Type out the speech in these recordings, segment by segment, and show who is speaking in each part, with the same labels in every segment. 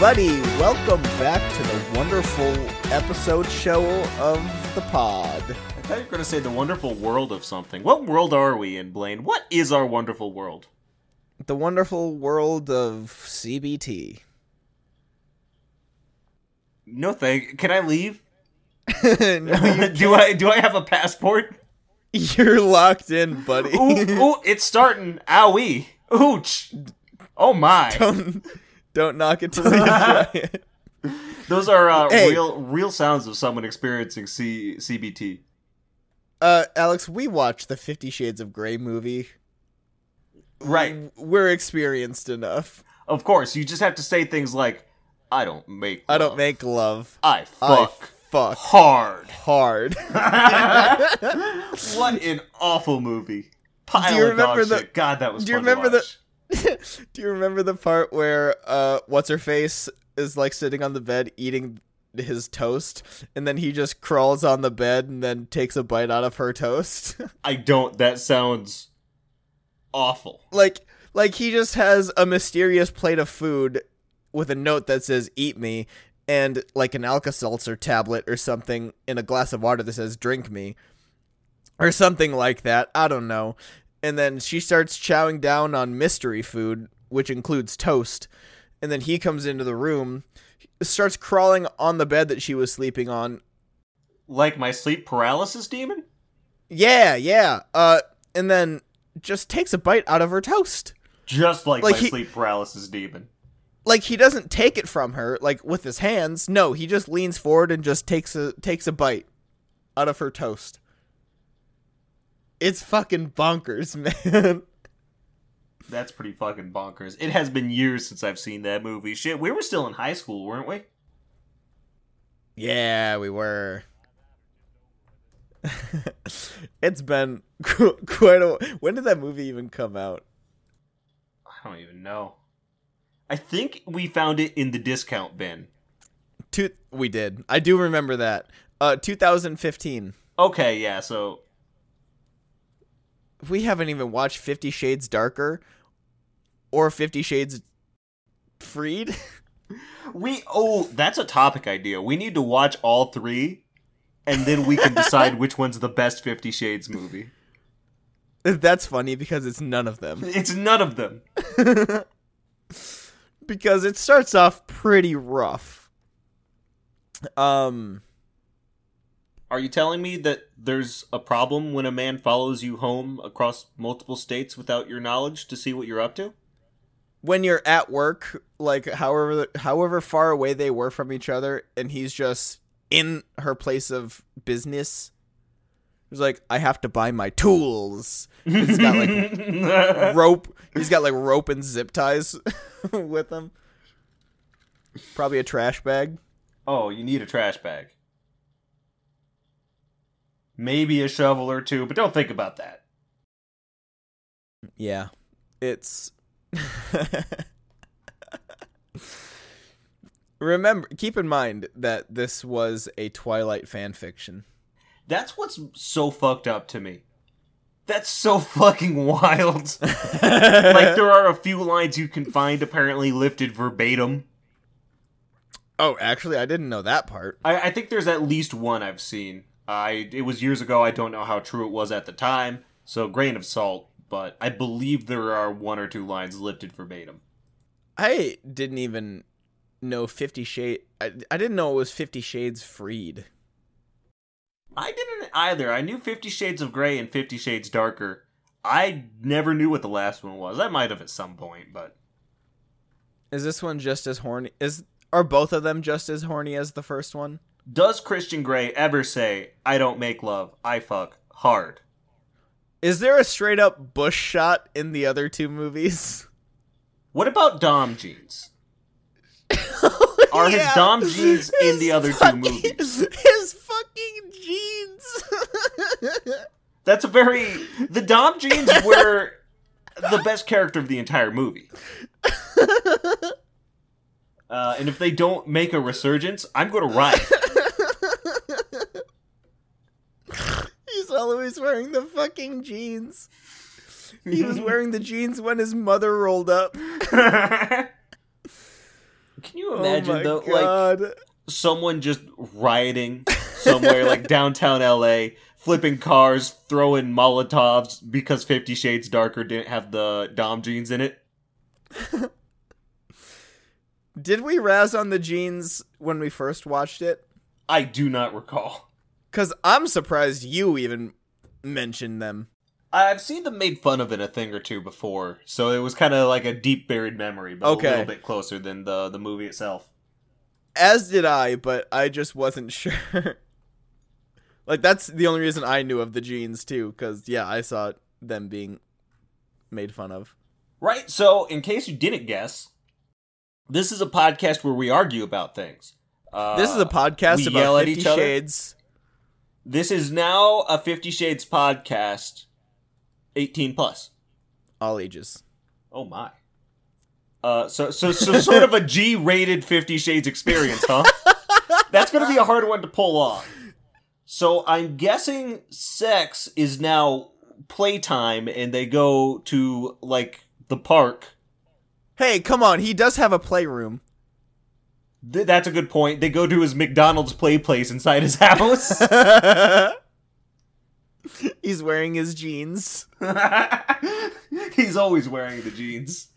Speaker 1: everybody. Welcome back to the wonderful episode show of the pod.
Speaker 2: I thought you were going to say the wonderful world of something. What world are we in, Blaine? What is our wonderful world?
Speaker 1: The wonderful world of CBT.
Speaker 2: No thank. Can I leave?
Speaker 1: no,
Speaker 2: do I do I have a passport?
Speaker 1: you're locked in, buddy.
Speaker 2: Ooh, ooh, it's starting. Owie. Ooch. Oh my.
Speaker 1: don't, don't knock it till you try it.
Speaker 2: Those are uh,
Speaker 1: Hey.
Speaker 2: real real sounds of someone experiencing C- CBT.
Speaker 1: Uh, Alex, we watched the Fifty Shades of Grey movie.
Speaker 2: Right.
Speaker 1: We're experienced enough.
Speaker 2: Of course, you just have to say things like I don't make
Speaker 1: I don't
Speaker 2: love.
Speaker 1: make love.
Speaker 2: I
Speaker 1: I
Speaker 2: fuck
Speaker 1: fuck
Speaker 2: hard.
Speaker 1: hard.
Speaker 2: what an awful movie. Pile
Speaker 1: Do you
Speaker 2: of
Speaker 1: remember the-
Speaker 2: shit. God, that was
Speaker 1: do you remember the-. Do you remember the part where uh what's her face is like sitting on the bed eating his toast and then he just crawls on the bed and then takes a bite out of her toast?
Speaker 2: I don't. That sounds awful.
Speaker 1: like like he just has a mysterious plate of food with a note that says eat me and like an Alka-Seltzer tablet or something in a glass of water that says drink me or something like that. I don't know. And then she starts chowing down on mystery food, which includes toast. And then he comes into the room, starts crawling on the bed that she was sleeping on.
Speaker 2: Like my sleep paralysis demon?
Speaker 1: Yeah, yeah. Uh and then just takes a bite out of her toast.
Speaker 2: Just like,
Speaker 1: Like
Speaker 2: my
Speaker 1: he-
Speaker 2: sleep paralysis demon.
Speaker 1: like he doesn't take it from her like with his hands no he just leans forward and just takes a takes a bite out of her toast it's fucking bonkers man
Speaker 2: That's pretty fucking bonkers. It has been years since I've seen that movie. Shit, we were still in high school, weren't we?
Speaker 1: yeah we were it's been quite a when did that movie even come out
Speaker 2: I don't even know. I think we found it in the discount bin.
Speaker 1: Two, we did i do remember that uh 2015
Speaker 2: Okay, yeah, so
Speaker 1: we haven't even watched 50 shades darker or 50 shades freed
Speaker 2: we oh, that's a topic idea. We need to watch all three and then we can decide which one's the best 50 Shades movie.
Speaker 1: That's funny because it's none of them.
Speaker 2: It's none of them.
Speaker 1: because it starts off pretty rough. Um
Speaker 2: Are you telling me that there's a problem when a man follows you home across multiple states without your knowledge to see what you're up to?
Speaker 1: when you're at work, like however however far away they were from each other and he's just in her place of business. He's like, I have to buy my tools. He's got like rope. He's got like rope and zip ties with him. Probably a trash bag.
Speaker 2: oh, you need a trash bag. Maybe a shovel or two, but don't think about that.
Speaker 1: Yeah. It's Remember keep in mind that this was a Twilight fan fiction.
Speaker 2: That's what's so fucked up to me. That's so fucking wild. like there are a few lines you can find apparently lifted verbatim.
Speaker 1: Oh, actually I didn't know that part.
Speaker 2: I, I think there's at least one I've seen. I it was years ago. I don't know how true it was at the time, so grain of salt. But I believe there are one or two lines lifted verbatim.
Speaker 1: I didn't even know 50 shade I, I didn't know it was 50 shades freed.
Speaker 2: I didn't either. I knew Fifty Shades of Grey and Fifty Shades Darker. I never knew what the last one was. I might have at some point, but
Speaker 1: Is this one just as horny? Is are both of them just as horny as the first one?
Speaker 2: Does Christian Grey ever say, "I don't make love, I fuck hard"?
Speaker 1: Is there a straight up bush shot in the other two movies?
Speaker 2: What about Dom jeans? Are his Dom jeans in
Speaker 1: His
Speaker 2: the other two movies?
Speaker 1: His fucking jeans.
Speaker 2: That's a very the Dom jeans were the best character of the entire movie. Uh, and if they don't make a resurgence, I'm going to riot.
Speaker 1: He's always wearing the fucking jeans. He was wearing the jeans when his mother rolled up.
Speaker 2: Can you oh imagine
Speaker 1: oh
Speaker 2: though, like someone just rioting somewhere like downtown LA, flipping cars, throwing Molotovs because Fifty Shades Darker didn't have the Dom jeans in it?
Speaker 1: Did we razz on the jeans when we first watched it?
Speaker 2: I do not recall.
Speaker 1: Because I'm surprised you even mentioned them.
Speaker 2: I've seen them made fun of in a thing or two before, so it was kind of like a deep buried memory, but
Speaker 1: Okay.
Speaker 2: a little bit closer than the the movie itself.
Speaker 1: As did I, but I just wasn't sure. like, that's the only reason I knew of the jeans, too. Because, yeah, I saw them being made fun of.
Speaker 2: Right. So, in case you didn't guess, this is a podcast where we argue about things. Uh,
Speaker 1: this is a podcast
Speaker 2: we
Speaker 1: about Fifty? Shades.
Speaker 2: This is now a Fifty Shades podcast, eighteen plus.
Speaker 1: All ages.
Speaker 2: Oh my. Uh, so so so sort of a G-rated Fifty Shades experience, huh? That's gonna be a hard one to pull off. So I'm guessing sex is now playtime, and they go to like the park.
Speaker 1: Hey, come on. He does have a playroom.
Speaker 2: Th- that's a good point. They go to his McDonald's play place inside his house.
Speaker 1: He's wearing his jeans.
Speaker 2: He's always wearing the jeans.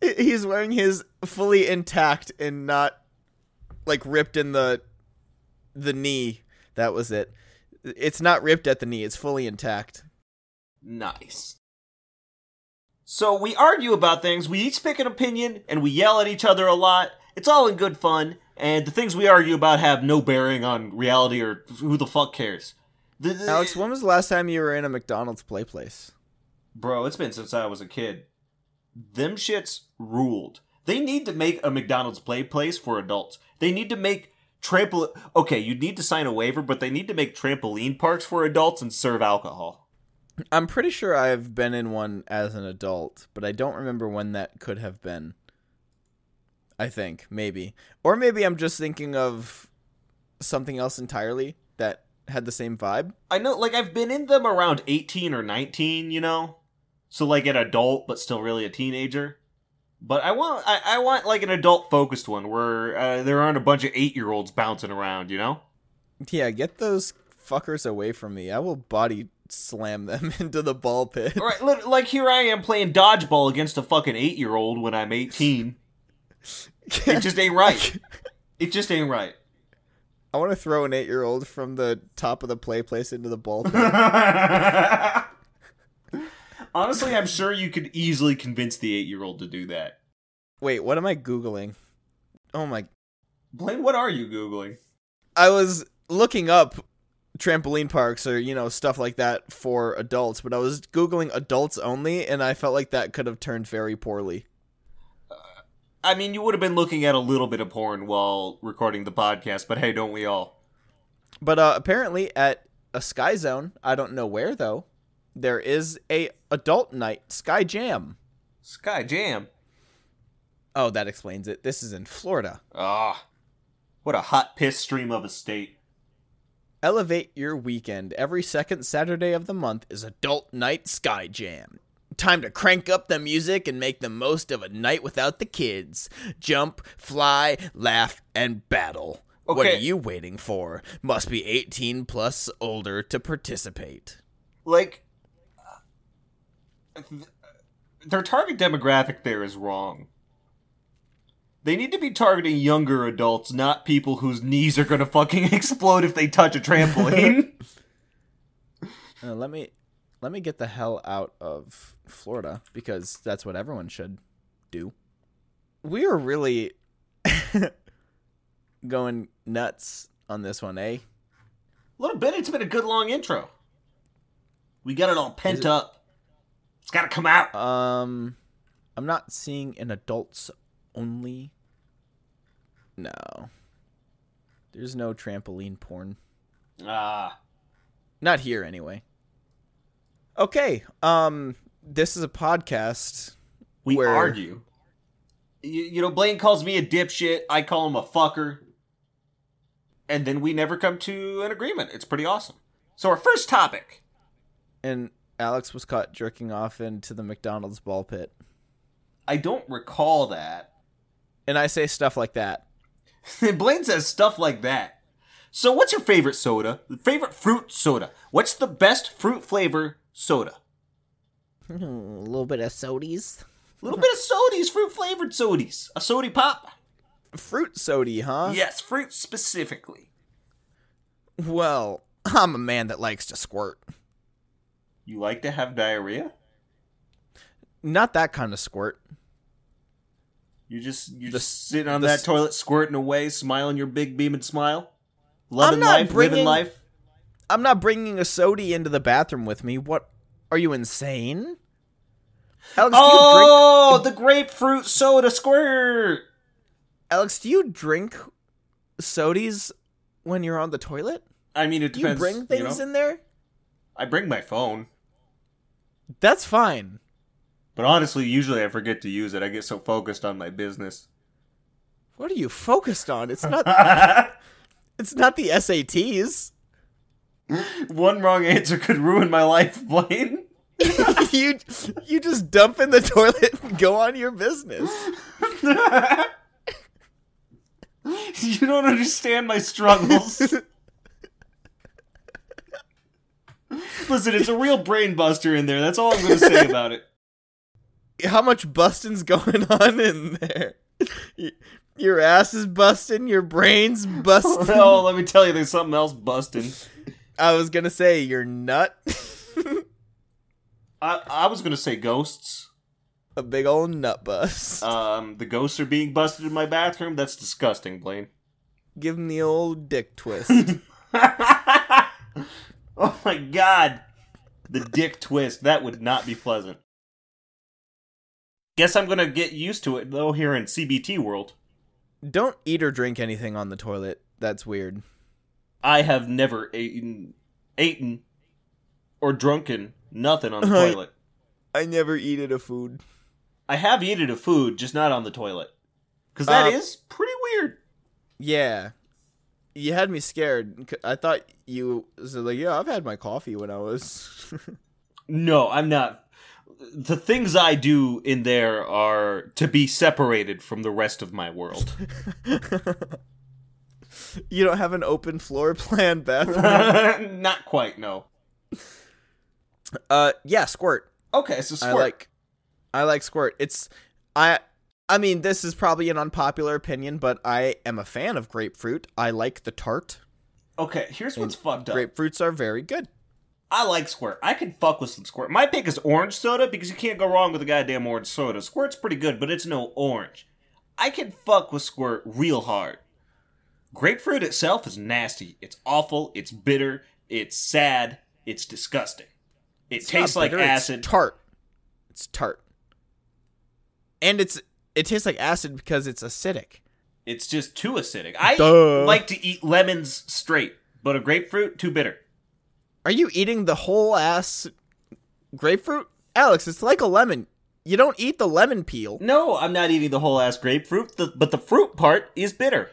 Speaker 1: He's wearing his fully intact and not like ripped in the the knee. That was it. It's not ripped at the knee. It's fully intact.
Speaker 2: Nice. So we argue about things, we each pick an opinion, and we yell at each other a lot. It's all in good fun, and the things we argue about have no bearing on reality or who the fuck cares. The-
Speaker 1: Alex, when was the last time you were in a McDonald's play place?
Speaker 2: Bro, it's been since I was a kid. Them shits ruled. They need to make a McDonald's play place for adults. They need to make trampoline. Okay, you need to sign a waiver, but they need to make trampoline parks for adults and serve alcohol.
Speaker 1: I'm pretty sure I've been in one as an adult, but I don't remember when that could have been. I think, maybe. Or maybe I'm just thinking of something else entirely that had the same vibe.
Speaker 2: I know, like, I've been in them around 18 or 19, you know? So, like, an adult, but still really a teenager. But I want, I, I want, like, an adult focused one where uh, there aren't a bunch of eight year olds bouncing around, you know?
Speaker 1: Yeah, get those fuckers away from me. I will body slam them into the ball pit.
Speaker 2: Right, like, here I am playing dodgeball against a fucking eight year old when I'm 18. It just ain't right. It just ain't right.
Speaker 1: I want to throw an eight year old from the top of the play place into the ball pit.
Speaker 2: Honestly, I'm sure you could easily convince the eight year old to do that.
Speaker 1: Wait, what am I Googling? Oh my.
Speaker 2: Blaine, what are you Googling?
Speaker 1: I was looking up trampoline parks or, you know, stuff like that for adults, but I was Googling adults only, and I felt like that could have turned very poorly.
Speaker 2: I mean, you would have been looking at a little bit of porn while recording the podcast, but hey, don't we all?
Speaker 1: But uh, apparently, at a Sky Zone, I don't know where though, there is a adult night Sky Jam.
Speaker 2: Sky Jam.
Speaker 1: Oh, that explains it. This is in Florida.
Speaker 2: Ah, what a hot piss stream of a state.
Speaker 1: Elevate your weekend. Every second Saturday of the month is Adult Night Sky Jam. Time to crank up the music and make the most of a night without the kids. Jump, fly, laugh, and battle. What are you waiting for? Must be 18 plus older to participate.
Speaker 2: Like, uh, th- their target demographic there is wrong. They need to be targeting younger adults, not people whose knees are gonna fucking explode if they touch a trampoline.
Speaker 1: Uh, let me let me get the hell out of Florida because that's what everyone should do. We are really going nuts on this one, eh?
Speaker 2: A little bit. It's been a good long intro. We got it all pent
Speaker 1: it-
Speaker 2: up. It's got to come out.
Speaker 1: Um, I'm not seeing an adults only. No, there's no trampoline porn.
Speaker 2: Ah,
Speaker 1: Not here, anyway. Okay. Um, this is a podcast.
Speaker 2: we
Speaker 1: Where-
Speaker 2: argue. You, you know, Blaine calls me a dipshit. I call him a fucker. And then we never come to an agreement. It's pretty awesome. So our first topic.
Speaker 1: And Alex was caught jerking off into the McDonald's ball pit.
Speaker 2: I don't recall that.
Speaker 1: And I say stuff like that.
Speaker 2: Blaine says stuff like that. So, what's your favorite soda? Favorite fruit soda? What's the best fruit flavor soda?
Speaker 1: a little bit of sodies.
Speaker 2: A little bit of sodies, fruit flavored sodies. A sody pop?
Speaker 1: Fruit sody, huh?
Speaker 2: Yes, fruit specifically.
Speaker 1: Well, I'm a man that likes to squirt.
Speaker 2: You like to have diarrhea?
Speaker 1: Not that kind of squirt.
Speaker 2: You just you
Speaker 1: The-
Speaker 2: just sitting on
Speaker 1: the
Speaker 2: that toilet, squirting away, smiling your big beaming smile, loving life,
Speaker 1: bringing-
Speaker 2: living life.
Speaker 1: I'm not bringing a sody into the bathroom with me. What? Are you insane? Alex, do you drink?
Speaker 2: Oh, the grapefruit soda squirt.
Speaker 1: Alex, do you drink sodies when you're on the toilet?
Speaker 2: I mean, it
Speaker 1: Do you bring things
Speaker 2: know?
Speaker 1: in there?
Speaker 2: I bring my phone,
Speaker 1: That's fine.
Speaker 2: but honestly, usually I forget to use it. I get so focused on my business.
Speaker 1: What are you focused on? It's not. it's not the SATs.
Speaker 2: One wrong answer could ruin my life, Blaine.
Speaker 1: you you just dump in the toilet and go on your business.
Speaker 2: you don't understand my struggles. Listen, it's a real brain buster in there. That's all I'm going to say about it.
Speaker 1: How much busting's going on in there? Your ass is busting. Your brain's busting.
Speaker 2: Oh, let me tell you, there's something else busting.
Speaker 1: I was gonna say you're nut.
Speaker 2: I, I was to say ghosts.
Speaker 1: a big old nut bust.
Speaker 2: Um, the ghosts are being busted in my bathroom. That's disgusting, Blaine.
Speaker 1: Give him the old dick twist.
Speaker 2: oh my god. The dick twist. That would not be pleasant. Guess I'm to get used to it, though, here in CBT world.
Speaker 1: Don't eat or drink anything on the toilet. That's weird.
Speaker 2: I have never eaten, eaten, or drunken nothing on the
Speaker 1: I-
Speaker 2: toilet.
Speaker 1: I never eated a food.
Speaker 2: I have eaten a food, just not on the toilet. Because that
Speaker 1: Uh,
Speaker 2: is pretty weird.
Speaker 1: Yeah. You had me scared. I thought you was like, yeah, I've had my coffee when I was.
Speaker 2: No, I'm not. The things I do in there are to be separated from the rest of my world.
Speaker 1: you don't have an open floor plan bathroom.
Speaker 2: not quite, no.
Speaker 1: uh, yeah, squirt.
Speaker 2: Okay, so
Speaker 1: I
Speaker 2: squirt.
Speaker 1: like, I like squirt. It's I. I mean, this is probably an unpopular opinion, but I am a fan of grapefruit. I like the tart.
Speaker 2: Okay, here's what's fucked up.
Speaker 1: Grapefruits are very good.
Speaker 2: I like Squirt. I can fuck with some Squirt. My pick is orange soda because you can't go wrong with a goddamn orange soda. Squirt's pretty good, but it's no orange. I can fuck with Squirt real hard. Grapefruit itself is nasty. It's awful. It's bitter. It's sad. It's disgusting. It
Speaker 1: It's
Speaker 2: tastes like
Speaker 1: bitter, it's
Speaker 2: acid.
Speaker 1: tart. It's tart. And it's it tastes like acid because it's acidic.
Speaker 2: It's just too acidic. I
Speaker 1: Duh.
Speaker 2: like to eat lemons straight, but a grapefruit too bitter.
Speaker 1: Are you eating the whole ass grapefruit? Alex, it's like a lemon. You don't eat the lemon peel.
Speaker 2: No, I'm not eating the whole ass grapefruit. The, but the fruit part is bitter.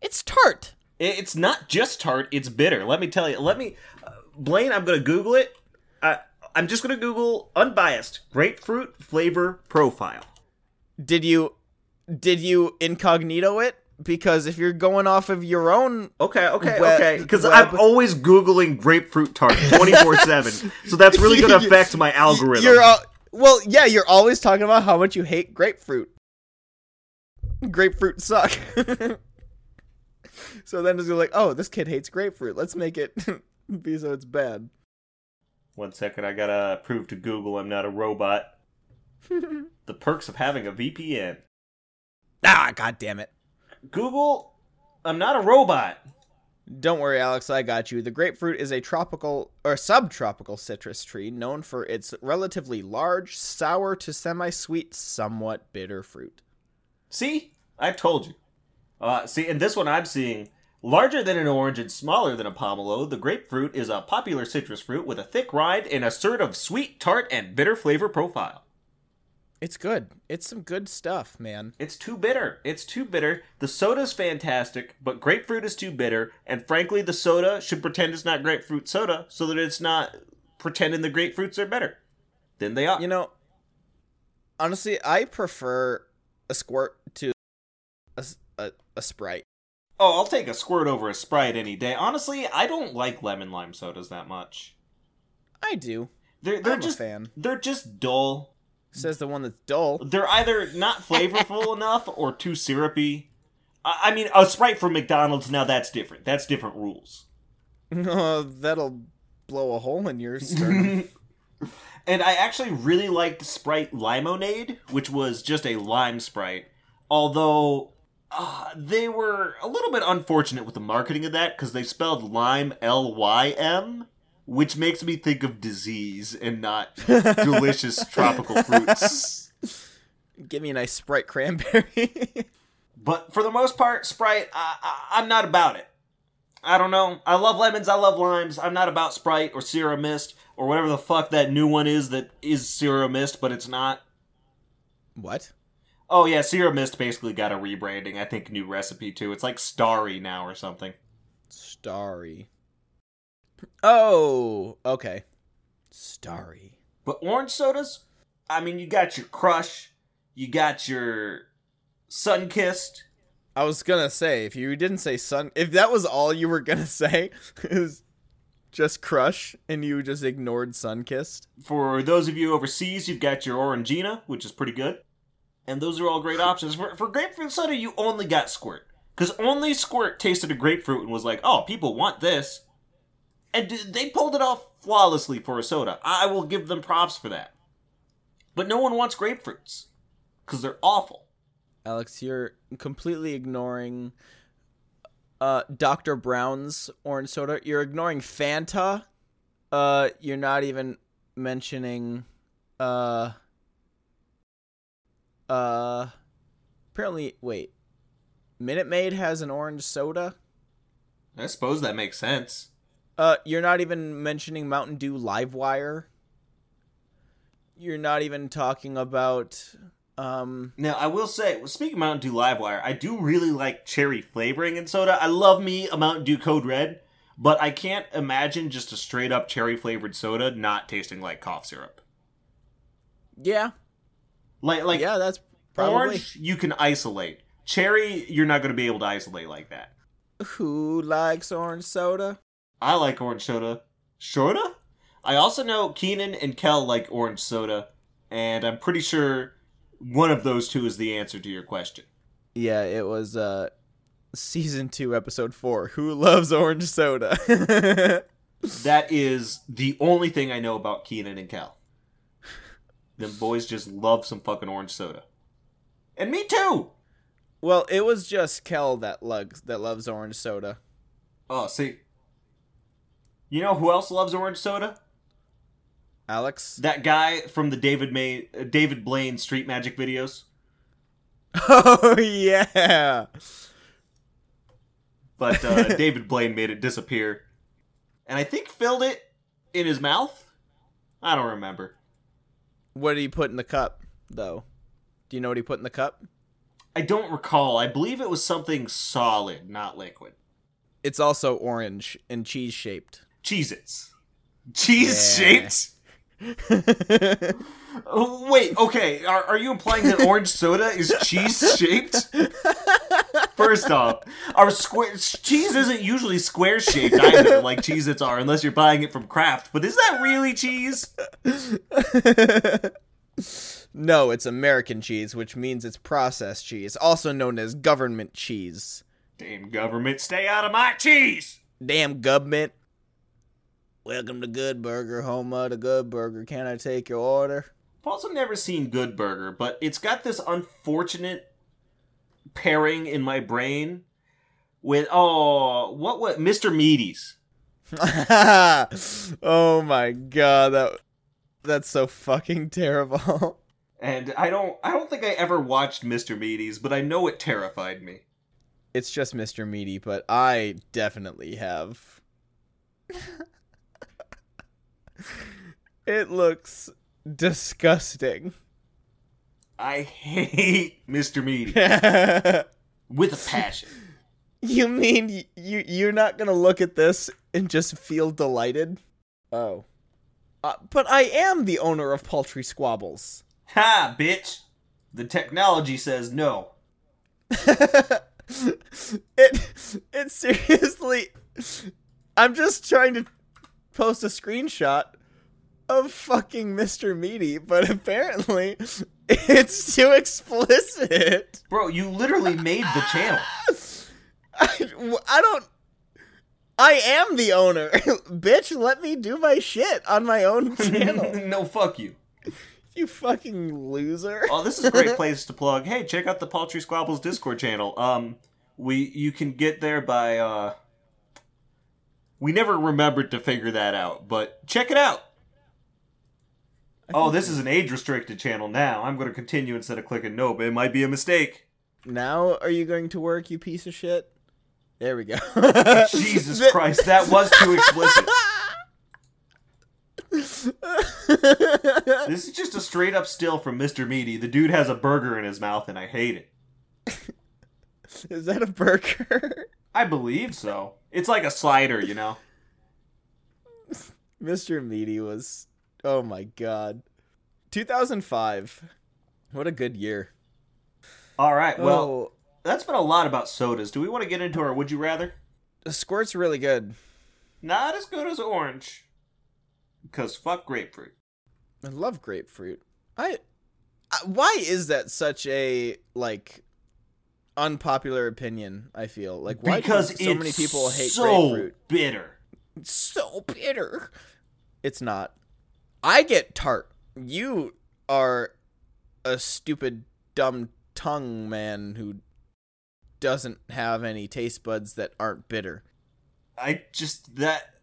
Speaker 1: It's tart.
Speaker 2: It's not just tart; it's bitter. Let me tell you. Let me, uh, Blaine. I'm gonna Google it. I, I'm just gonna Google unbiased grapefruit flavor profile.
Speaker 1: Did you did you incognito it? Because if you're going off of your own
Speaker 2: Okay, okay,
Speaker 1: Web-
Speaker 2: okay. Because I'm always googling grapefruit tart 24 seven, so that's really gonna affect my algorithm.
Speaker 1: You're uh, well, yeah, you're always talking about how much you hate grapefruit. Grapefruit suck. so then it's like, oh, this kid hates grapefruit. Let's make it be so it's bad.
Speaker 2: One second, I gotta prove to Google I'm not a robot. the perks of having a VPN.
Speaker 1: ah, god damn it.
Speaker 2: Google, I'm not a robot.
Speaker 1: Don't worry, Alex, I got you. The grapefruit is a tropical or subtropical citrus tree known for its relatively large, sour to semi-sweet, somewhat bitter fruit.
Speaker 2: See, I told you. Uh, see, in this one I'm seeing larger than an orange and smaller than a pomelo. The grapefruit is a popular citrus fruit with a thick rind and a sort of sweet, tart, and bitter flavor profile.
Speaker 1: It's good. It's some good stuff, man.
Speaker 2: It's too bitter. It's too bitter. The soda's fantastic, but grapefruit is too bitter. And frankly, the soda should pretend it's not grapefruit soda so that it's not pretending the grapefruits are better than they are.
Speaker 1: You know, honestly, I prefer a squirt to a, a Sprite.
Speaker 2: Oh, I'll take a squirt over a Sprite any day. Honestly, I don't like lemon lime sodas that much.
Speaker 1: I do.
Speaker 2: They're they're
Speaker 1: I'm
Speaker 2: just
Speaker 1: a fan.
Speaker 2: they're just dull.
Speaker 1: Says the one that's dull.
Speaker 2: They're either not flavorful enough or too syrupy. I, I mean, a Sprite from McDonald's now that's different. That's different rules.
Speaker 1: Oh, that'll blow a hole in your sternum.
Speaker 2: And I actually really liked Sprite Lymonade, which was just a lime Sprite. Although uh, they were a little bit unfortunate with the marketing of that because they spelled lime L Y M, which makes me think of disease and not delicious tropical fruits.
Speaker 1: Give me a nice Sprite cranberry.
Speaker 2: But for the most part, Sprite, I, I, I'm not about it. I don't know. I love lemons. I love limes. I'm not about Sprite or Sierra Mist or whatever the fuck that new one is that is Sierra Mist, but it's not.
Speaker 1: what?
Speaker 2: Oh yeah, Sierra Mist basically got a rebranding. I think new recipe too. It's like Starry now or something.
Speaker 1: Starry. Oh, okay. Starry.
Speaker 2: But orange sodas, I mean, you got your Crush, you got your Sunkist.
Speaker 1: I was gonna say if you didn't say sun, if that was all you were gonna say, is just crush, and you just ignored Sunkist.
Speaker 2: For those of you overseas, you've got your Orangina, which is pretty good. And those are all great options. For, for grapefruit soda, you only got Squirt. Because only Squirt tasted a grapefruit and was like, oh, people want this. And they pulled it off flawlessly for a soda. I will give them props for that. But no one wants grapefruits. Because they're awful.
Speaker 1: Alex, you're completely ignoring uh, Dr. Brown's orange soda. You're ignoring Fanta. Uh, you're not even mentioning uh uh apparently wait. Minute Maid has an orange soda.
Speaker 2: I suppose that makes sense.
Speaker 1: Uh you're not even mentioning Mountain Dew Livewire. You're not even talking about um
Speaker 2: Now, I will say, speaking of Mountain Dew Livewire, I do really like cherry flavoring in soda. I love me a Mountain Dew Code Red, but I can't imagine just a straight up cherry flavored soda not tasting like cough syrup.
Speaker 1: yeah.
Speaker 2: Like, like
Speaker 1: yeah, that's probably
Speaker 2: orange, you can isolate. Cherry, you're not going to be able to isolate like that.
Speaker 1: who likes orange soda?
Speaker 2: I like orange soda. Soda? I also know Kenan and Kel like orange soda, and I'm pretty sure one of those two is the answer to your question.
Speaker 1: Yeah, it was uh season 2 episode 4. Who loves orange soda?
Speaker 2: That is the only thing I know about Kenan and Kel. Them boys just love some fucking orange soda. And me too!
Speaker 1: well, it was just Kel that loves that loves orange soda.
Speaker 2: Oh, see. You know who else loves orange soda?
Speaker 1: Alex?
Speaker 2: That guy from the David May uh, David Blaine Street Magic videos.
Speaker 1: Oh yeah.
Speaker 2: But uh, David Blaine made it disappear. And I think filled it in his mouth? I don't remember.
Speaker 1: What did he put in the cup though? Do you know what he put in the cup?
Speaker 2: I don't recall. I believe it was something solid, not liquid.
Speaker 1: It's also orange and cheese shaped.
Speaker 2: Cheez Its. Cheese
Speaker 1: Yeah.
Speaker 2: Oh, wait, okay. Are, are you implying that orange soda is cheese shaped? First off, our square cheese isn't usually square shaped either, like Cheez Its are, unless you're buying it from Kraft. But is that really cheese?
Speaker 1: no, it's American cheese, which means it's processed cheese, also known as government cheese.
Speaker 2: Damn government, stay out of my cheese!
Speaker 1: Damn government. Welcome to Good Burger, home of the Good Burger. Can I take your order?
Speaker 2: I've also never seen Good Burger, but it's got this unfortunate pairing in my brain with oh, what what Mr. Meaties.
Speaker 1: oh my god, that that's so fucking terrible.
Speaker 2: And I don't I don't think I ever watched Mr. Meaties, but I know it terrified me.
Speaker 1: it's just Mr. Meaty, but I definitely have. it looks disgusting.
Speaker 2: I hate Mr. Meaty with a passion.
Speaker 1: you mean you you're not gonna look at this and just feel delighted? Oh, uh, but I am the owner of Paltry Squabbles.
Speaker 2: Ha, bitch. The technology says no.
Speaker 1: it it seriously I'm just trying to post a screenshot of fucking Mr. Meaty, but apparently it's too explicit.
Speaker 2: Bro, you literally made the channel.
Speaker 1: I, I don't I am the owner. Bitch, let me do my shit on my own channel.
Speaker 2: no, fuck you.
Speaker 1: you fucking loser.
Speaker 2: Oh, this is a great place to plug. Hey, check out the Paltry Squabbles Discord channel. Um, we you can get there by uh. We never remembered to figure that out, but check it out. Oh, this is an age restricted channel now. I'm going to continue instead of clicking no, but it might be a mistake.
Speaker 1: Now are you going to work, you piece of shit? There we go.
Speaker 2: Jesus Christ, that was too explicit. This is just a straight up still from Mr. Meaty. The dude has a burger in his mouth, and I hate it.
Speaker 1: Is that a burger?
Speaker 2: I believe so. It's like a slider, you know?
Speaker 1: Mr. Meaty was. Oh my god. 2005. What a good year.
Speaker 2: All right, well,
Speaker 1: oh,
Speaker 2: that's been a lot about sodas. Do we want to get into our would you rather?
Speaker 1: the squirt's really good.
Speaker 2: Not as good as orange. Because fuck grapefruit.
Speaker 1: I love grapefruit. I, I why is that such a like unpopular opinion? I feel like why do
Speaker 2: because
Speaker 1: so many people hate
Speaker 2: so
Speaker 1: grapefruit?
Speaker 2: bitter.
Speaker 1: It's so bitter. It's not. I get tart. You are a stupid, dumb tongue man who doesn't have any taste buds that aren't bitter.
Speaker 2: I just that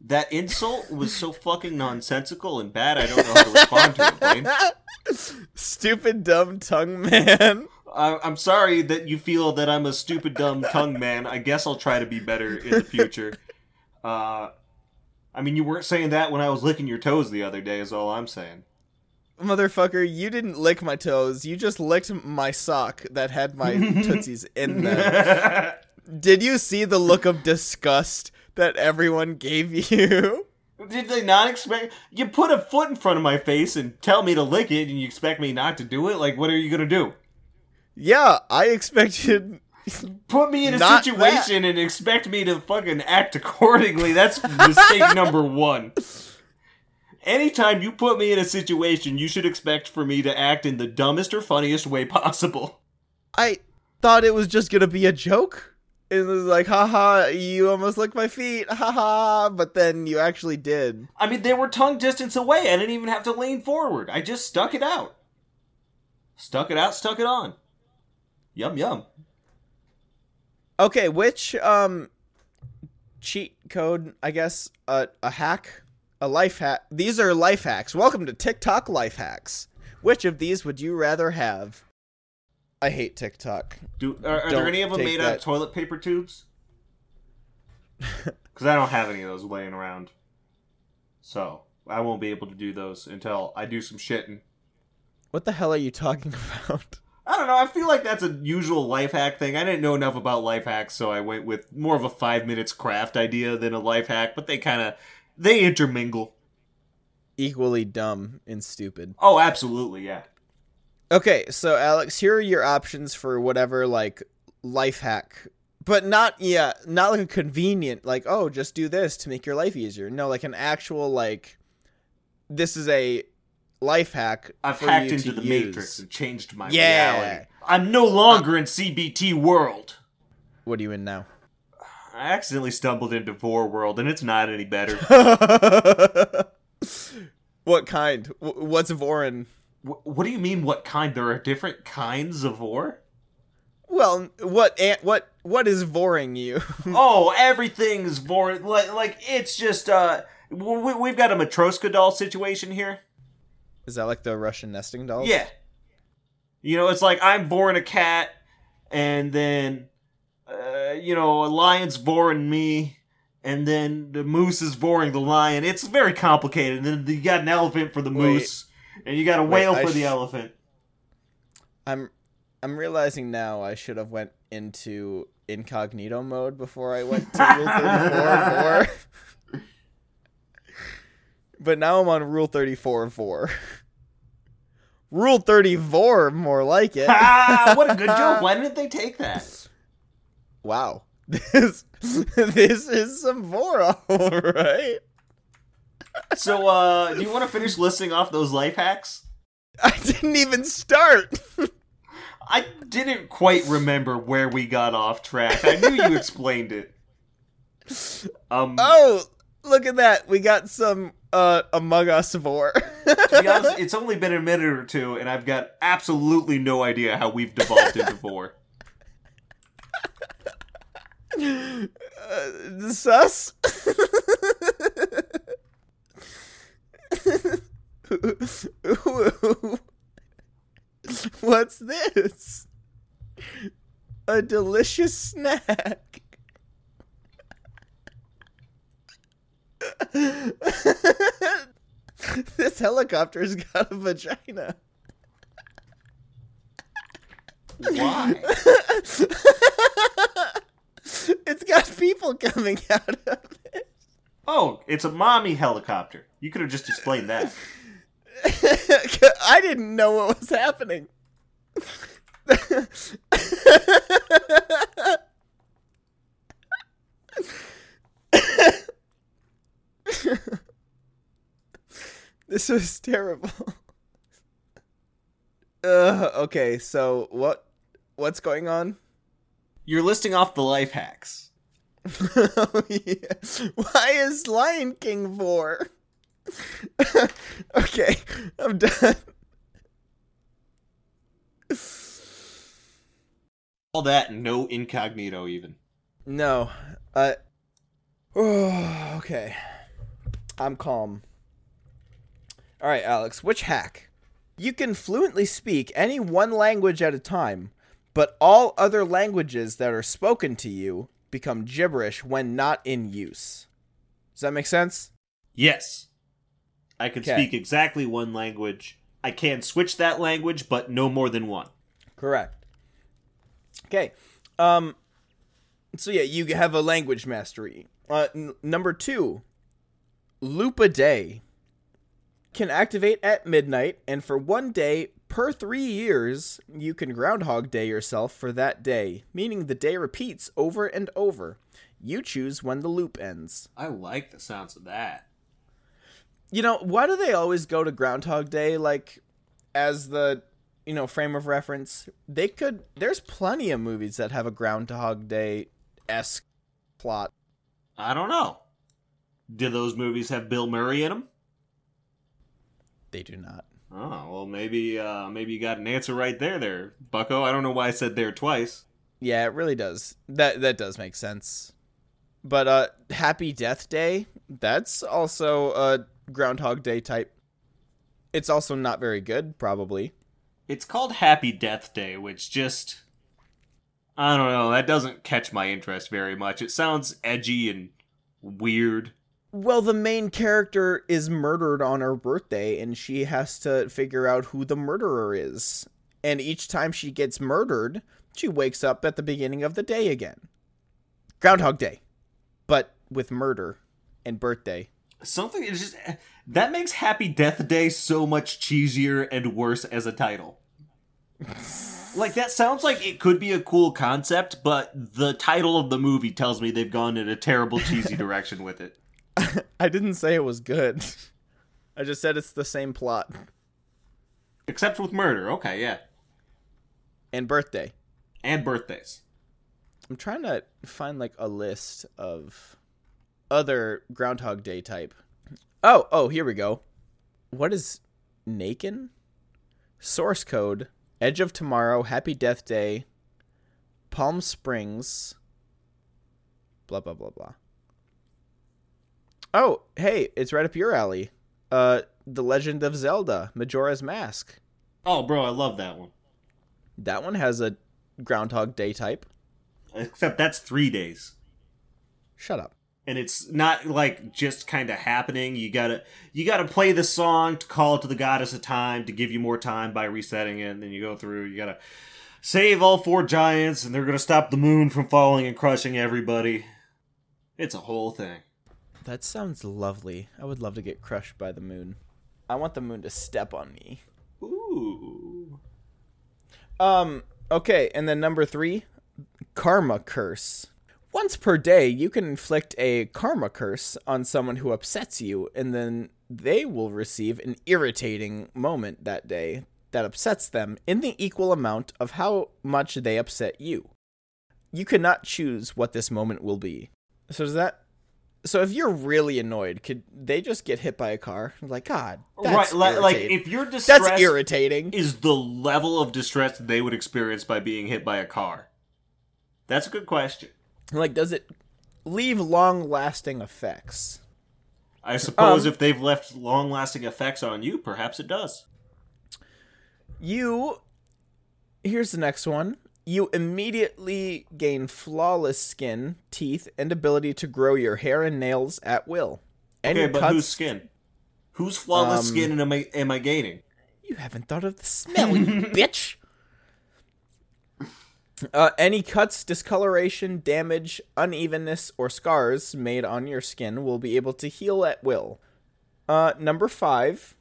Speaker 2: that insult was so fucking nonsensical and bad. I don't know how to respond to it. Blaine.
Speaker 1: stupid, dumb tongue man.
Speaker 2: I, I'm sorry that you feel that I'm a stupid, dumb tongue man. I guess I'll try to be better in the future. Uh, I mean, you weren't saying that when I was licking your toes the other day. Is all I'm saying.
Speaker 1: Motherfucker, you didn't lick my toes. You just licked my sock that had my tootsies in them. Did you see the look of disgust that everyone gave you?
Speaker 2: Did they not expect? You put a foot in front of my face and tell me to lick it, and you expect me not to do it? Like, what are you gonna do?
Speaker 1: Yeah, I expected.
Speaker 2: Put me in a
Speaker 1: Not
Speaker 2: situation and expect me to fucking act accordingly. That's mistake number one. Anytime you put me in a situation, you should expect for me to act in the dumbest or funniest way possible.
Speaker 1: I thought it was just gonna be a joke. It was like, haha, you almost licked my feet, haha. But then you actually did.
Speaker 2: I mean, they were tongue distance away. I didn't even have to lean forward. I just stuck it out. Stuck it out, stuck it on. Yum yum.
Speaker 1: Okay, which um cheat code? I guess uh, a hack, a life hack. These are life hacks. Welcome to TikTok life hacks. Which of these would you rather have? I hate TikTok.
Speaker 2: Do are, are there any of them made out of toilet paper tubes? Because I don't have any of those laying around, so I won't be able to do those until I do some shitting.
Speaker 1: What the hell are you talking about?
Speaker 2: I don't know. I feel like that's a usual life hack thing. I didn't know enough about life hacks, so I went with more of a five minutes craft idea than a life hack. But they kind of they intermingle.
Speaker 1: Equally dumb and stupid.
Speaker 2: Oh, absolutely, yeah.
Speaker 1: Okay, so Alex, here are your options for whatever like life hack. But not yeah, not like a convenient like, oh, just do this to make your life easier. No, like an actual like this is a life hack.
Speaker 2: I've hacked into
Speaker 1: to
Speaker 2: the
Speaker 1: use.
Speaker 2: matrix and changed my
Speaker 1: Yeah.
Speaker 2: reality. I'm no longer in CBT world.
Speaker 1: What are you in now?
Speaker 2: I accidentally stumbled into Vore world, and it's not any better.
Speaker 1: what kind? What's Voring?
Speaker 2: Wh- what do you mean? What kind? There are different kinds of Vore.
Speaker 1: Well, what what what is voring you?
Speaker 2: oh, everything's Vore. Like, like it's just uh, we, we've got a Matroska doll situation here.
Speaker 1: Is that like the Russian nesting dolls?
Speaker 2: Yeah. You know, it's like I'm born a cat, and then, uh, you know, a lion's voring me, and then the moose is voring the lion. It's very complicated. And then you got an elephant for the
Speaker 1: Wait.
Speaker 2: moose, and you got a whale for the elephant.
Speaker 1: I'm I'm realizing now I should have went into incognito mode before I went to rule 34 4. but now I'm on rule 34 4. Rule 34 more like it.
Speaker 2: ah, what a good joke! Why didn't they take that?
Speaker 1: Wow. This this is some Vora, all right?
Speaker 2: So, uh, do you want to finish listing off those life hacks?
Speaker 1: I didn't even start.
Speaker 2: I didn't quite remember where we got off track. I knew you explained it. Um,
Speaker 1: Oh, look at that. We got some uh Among Us Vore.
Speaker 2: to be honest, it's only been a minute or two, and I've got absolutely no idea how we've devolved into four.
Speaker 1: uh, sus. What's this? A delicious snack. this helicopter's got a vagina.
Speaker 2: Why?
Speaker 1: it's got people coming out of it.
Speaker 2: Oh, it's a mommy helicopter. You could have just explained that.
Speaker 1: I didn't know what was happening. this was terrible. Uh, okay, so what what's going on?
Speaker 2: You're listing off the life hacks.
Speaker 1: Oh, yeah. Why is Lion King for? okay, I'm done.
Speaker 2: All that no incognito even.
Speaker 1: No, uh, oh, okay, I'm calm. All right, Alex, which hack? You can fluently speak any one language at a time, but all other languages that are spoken to you become gibberish when not in use. Does that make sense?
Speaker 2: Yes. I can
Speaker 1: Okay.
Speaker 2: speak exactly one language. I can switch that language, but no more than one.
Speaker 1: Correct. Okay. Um so yeah, you have a language mastery. Uh n- number 2. Loop a day can activate at midnight and for one day per 3 years, you can groundhog day yourself for that day, meaning the day repeats over and over. You choose when the loop ends.
Speaker 2: I like the sounds of that.
Speaker 1: You know, why do they always go to Groundhog Day like as the you know frame of reference? They could. There's plenty of movies that have a Groundhog Day esque plot.
Speaker 2: I don't know. Do those movies have Bill Murray in them?
Speaker 1: They do not.
Speaker 2: Oh, well, maybe uh, maybe you got an answer right there, there, Bucko. I don't know why I said there twice.
Speaker 1: Yeah, it really does. That that does make sense. But uh, Happy Death Day. That's also a Groundhog Day type. It's also not very good, probably.
Speaker 2: It's called Happy Death Day, which just I don't know. That doesn't catch my interest very much. It sounds edgy and weird.
Speaker 1: Well, the main character is murdered on her birthday, and she has to figure out who the murderer is. And each time she gets murdered, she wakes up at the beginning of the day again. Groundhog Day, but with murder and birthday.
Speaker 2: Something is just that makes Happy Death Day so much cheesier and worse as a title. like that sounds like it could be a cool concept, but the title of the movie tells me they've gone in a terrible cheesy direction with it.
Speaker 1: I didn't say it was good. I just said it's the same plot.
Speaker 2: Except with murder. Okay, yeah.
Speaker 1: And birthday.
Speaker 2: And birthdays.
Speaker 1: I'm trying to find like a list of other Groundhog Day type. Oh, oh, here we go. What is Nakin? Source code: Edge of Tomorrow, Happy Death Day, Palm Springs. Blah blah blah blah. Oh, hey, it's right up your alley. Uh, The Legend of Zelda: Majora's Mask.
Speaker 2: Oh, bro, I love that one.
Speaker 1: That one has a Groundhog Day type.
Speaker 2: Except that's three days.
Speaker 1: Shut up.
Speaker 2: and it's not like just kind of happening you gotta you gotta play the song to call to the goddess of time to give you more time by resetting it and then you go through you gotta save all four giants and they're gonna stop the moon from falling and crushing everybody it's a whole thing
Speaker 1: That sounds lovely. I would love to get crushed by the moon. I want the moon to step on me.
Speaker 2: ooh
Speaker 1: Um, okay, and then number three, Karma Curse. Once per day, you can inflict a karma curse on someone who upsets you, and then they will receive an irritating moment that day that upsets them in the equal amount of how much they upset you. You cannot choose what this moment will be. So does that so if you're really annoyed, could they just get hit by a car? Like God, that's
Speaker 2: right? Like if your distress
Speaker 1: that's irritating.
Speaker 2: is the level of distress they would experience by being hit by a car. That's a good question.
Speaker 1: Like, does it leave long-lasting effects?
Speaker 2: I suppose
Speaker 1: Um,
Speaker 2: if they've left long-lasting effects on you, perhaps it does.
Speaker 1: You. Here's the next one. You immediately gain flawless skin, teeth, and ability to grow your hair and nails at will. Any
Speaker 2: Okay, but
Speaker 1: cuts-
Speaker 2: whose skin? Whose flawless
Speaker 1: Um,
Speaker 2: skin am I am I gaining?
Speaker 1: You haven't thought of the smell, you bitch. Uh, any cuts, discoloration, damage, unevenness, or scars made on your skin will be able to heal at will. Uh, number five,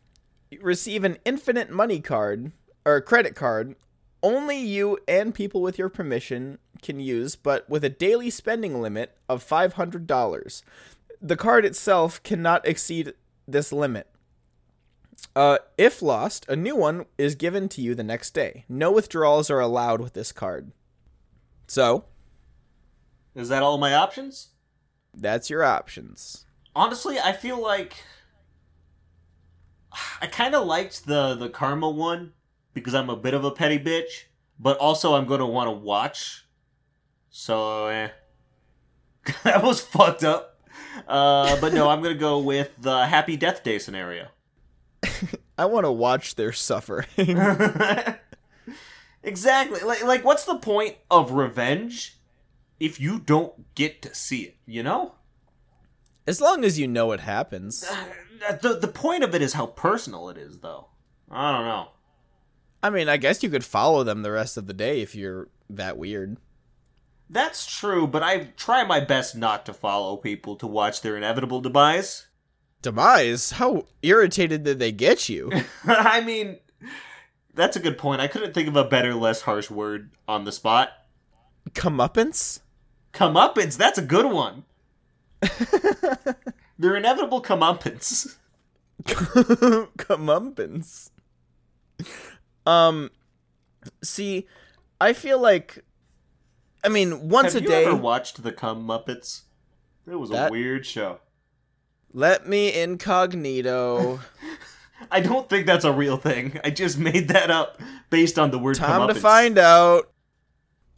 Speaker 1: receive an infinite money card or credit card. Only you and people with your permission can use, but with a daily spending limit of five hundred dollars. The card itself cannot exceed this limit. Uh, if lost, a new one is given to you the next day. No withdrawals are allowed with this card. So,
Speaker 2: Is that all my options?
Speaker 1: that's your options.
Speaker 2: Honestly, I feel like I kind of liked the the karma one because I'm a bit of a petty bitch, but also I'm going to want to watch. So, eh. that was fucked up. Uh, but no, I'm going to go with the happy death day scenario.
Speaker 1: I want to watch their suffering.
Speaker 2: exactly. Like like what's the point of revenge if you don't get to see it, you know?
Speaker 1: as long as you know what happens.
Speaker 2: The the point of it is how personal it is though. I don't know.
Speaker 1: I mean, I guess you could follow them the rest of the day if you're that weird.
Speaker 2: That's true, but I try my best not to follow people to watch their inevitable demise.
Speaker 1: Demise? How irritated did they get you?
Speaker 2: I mean, that's a good point. I couldn't think of a better, less harsh word on the spot.
Speaker 1: Comeuppance?
Speaker 2: Comeuppance, that's a good one. They're inevitable comeuppance.
Speaker 1: Comeuppance. Um, see, I feel like, I mean, once
Speaker 2: Have
Speaker 1: a
Speaker 2: you
Speaker 1: day.
Speaker 2: ever watched the Comeuppets? It was a weird show.
Speaker 1: Let me incognito.
Speaker 2: I don't think that's a real thing. I just made that up based on the word
Speaker 1: Time to find out.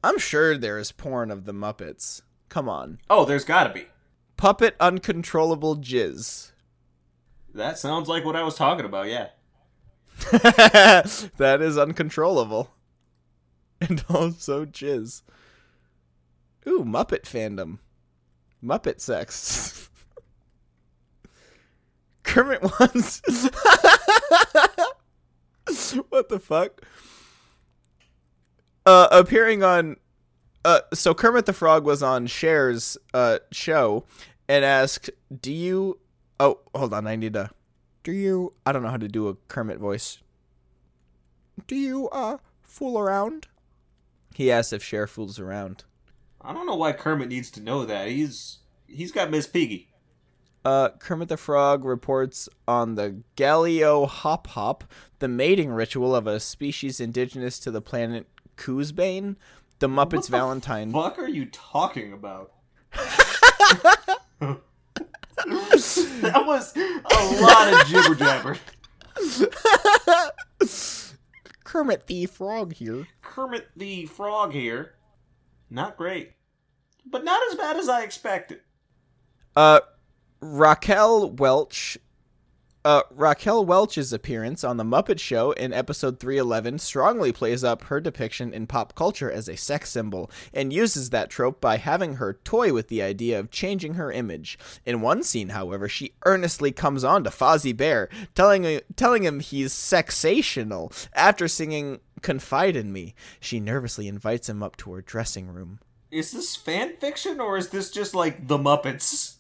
Speaker 1: I'm sure there is porn of the Muppets. Come on.
Speaker 2: Oh, there's gotta be.
Speaker 1: Puppet uncontrollable jizz.
Speaker 2: That sounds like what I was talking about, yeah.
Speaker 1: that is uncontrollable. And also jizz. Ooh, Muppet fandom. Muppet sex. Kermit wants. what the fuck? Uh, appearing on. Uh, so Kermit the Frog was on Cher's uh show and asked, "Do you?" Oh, hold on. I need to. Do you? I don't know how to do a Kermit voice. Do you uh fool around? He asks if Cher fools around.
Speaker 2: I don't know why Kermit needs to know that. He's he's got Miss Piggy.
Speaker 1: Uh, Kermit the Frog reports on the Galileo Hop Hop, the mating ritual of a species indigenous to the planet Koozebane, the Muppets Valentine.
Speaker 2: What the
Speaker 1: Valentine.
Speaker 2: Fuck are you talking about? that was a lot of jibber jabber.
Speaker 1: Kermit the Frog here.
Speaker 2: Kermit the Frog here. Not great. But not as bad as I expected.
Speaker 1: Uh, Raquel Welch. Uh, Raquel Welch's appearance on The Muppet Show in episode 311 strongly plays up her depiction in pop culture as a sex symbol and uses that trope by having her toy with the idea of changing her image. In one scene, however, she earnestly comes on to Fozzie Bear, telling, telling him he's sexational after singing Confide in Me. She nervously invites him up to her dressing room.
Speaker 2: Is this fan fiction or is this just like the Muppets?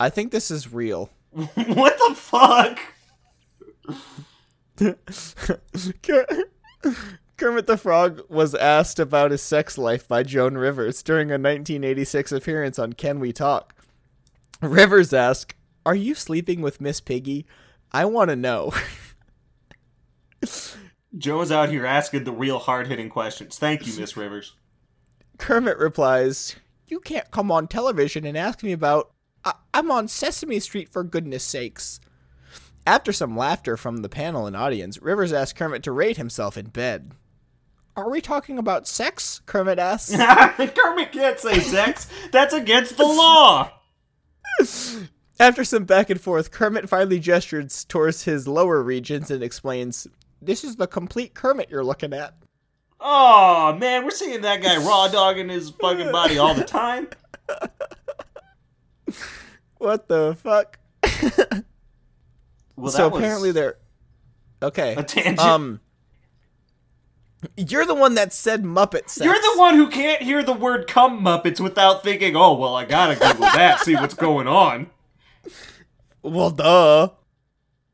Speaker 1: I think this is real.
Speaker 2: what the fuck?
Speaker 1: Kermit the Frog was asked about his sex life by Joan Rivers during a 1986 appearance on Can We Talk. Rivers asked, Are you sleeping with Miss Piggy? I want to know.
Speaker 2: Joe's out here asking the real hard hitting questions. Thank you, Miss Rivers.
Speaker 1: Kermit replies, You can't come on television and ask me about. I- I'm on Sesame Street for goodness sakes. After some laughter from the panel and audience, Rivers asked Kermit to rate himself in bed. Are we talking about sex? Kermit asks.
Speaker 2: Kermit can't say sex. That's against the law.
Speaker 1: After some back and forth, Kermit finally gestures towards his lower regions and explains, This is the complete Kermit you're looking at.
Speaker 2: Oh man, we're seeing that guy raw dogging his fucking body all the time.
Speaker 1: What the fuck?
Speaker 2: Well,
Speaker 1: so apparently they're. Okay.
Speaker 2: a tangent.
Speaker 1: Um. You're the one that said Muppet sex.
Speaker 2: You're the one who can't hear the word "cum muppets" without thinking, "Oh, well, I gotta Google that, see what's going on."
Speaker 1: Well, duh.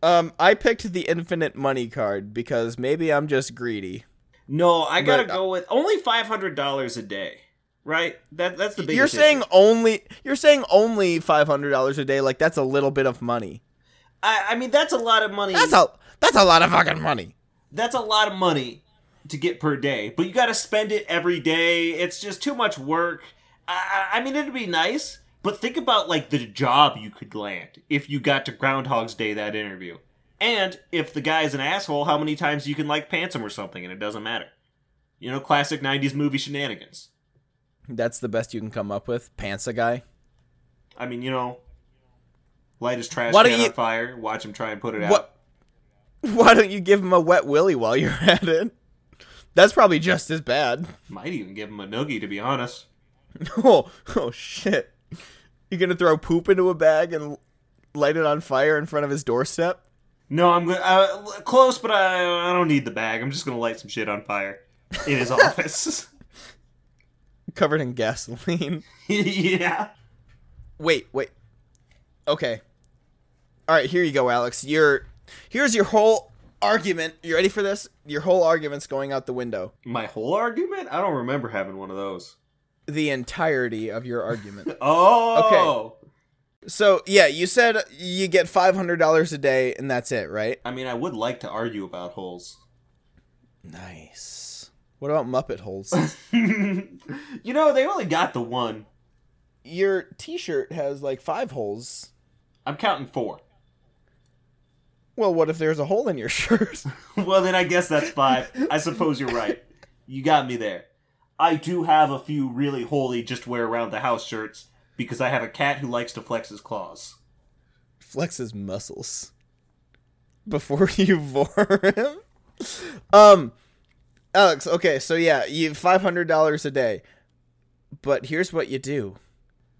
Speaker 1: Um, I picked the infinite money card because maybe I'm just greedy.
Speaker 2: No, I gotta
Speaker 1: But, uh,
Speaker 2: go with only five hundred dollars a day. Right? That that's the biggest.
Speaker 1: You're saying
Speaker 2: issue.
Speaker 1: only you're saying only five hundred dollars a day. Like that's a little bit of money.
Speaker 2: I, I mean, that's a lot of money.
Speaker 1: That's a that's a lot of fucking money.
Speaker 2: that's a lot of money to get per day, but you got to spend it every day. It's just too much work. I, I I mean, it'd be nice, but think about like the job you could land if you got to Groundhog's Day that interview, and if the guy's an asshole, how many times you can like pants him or something, and it doesn't matter. You know, classic '90s movie shenanigans.
Speaker 1: That's the best you can come up with. Pants a guy.
Speaker 2: I mean, you know, light his trash
Speaker 1: Why
Speaker 2: can
Speaker 1: you-
Speaker 2: on fire, watch him try and put it out.
Speaker 1: Why don't you give him a wet willy while you're at it? That's probably just as bad.
Speaker 2: Might even give him a noogie, to be honest.
Speaker 1: Oh, oh shit! You're gonna throw poop into a bag and light it on fire in front of his doorstep?
Speaker 2: No, I'm uh, close, but I I don't need the bag. I'm just gonna light some shit on fire in his office.
Speaker 1: Covered in gasoline.
Speaker 2: yeah.
Speaker 1: Wait, wait. Okay. All right, here you go, Alex. Your here's your whole argument. You ready for this? Your whole argument's going out the window.
Speaker 2: My whole argument? I don't remember having one of those.
Speaker 1: The entirety of your argument.
Speaker 2: Oh. Okay.
Speaker 1: So yeah, you said you get five hundred dollars a day, and that's it, right?
Speaker 2: I mean, I would like to argue about holes.
Speaker 1: Nice. What about Muppet holes?
Speaker 2: you know, they only got the one.
Speaker 1: your T-shirt has like five holes.
Speaker 2: I'm counting four.
Speaker 1: Well, what if there's a hole in your shirt?
Speaker 2: well, then I guess that's five. I suppose you're right. You got me there. I do have a few really holy just wear around the house shirts because I have a cat who likes to flex his claws.
Speaker 1: Flex his muscles before you vore him. Um, Alex. Okay, so yeah, you five hundred dollars a day, but here's what you do: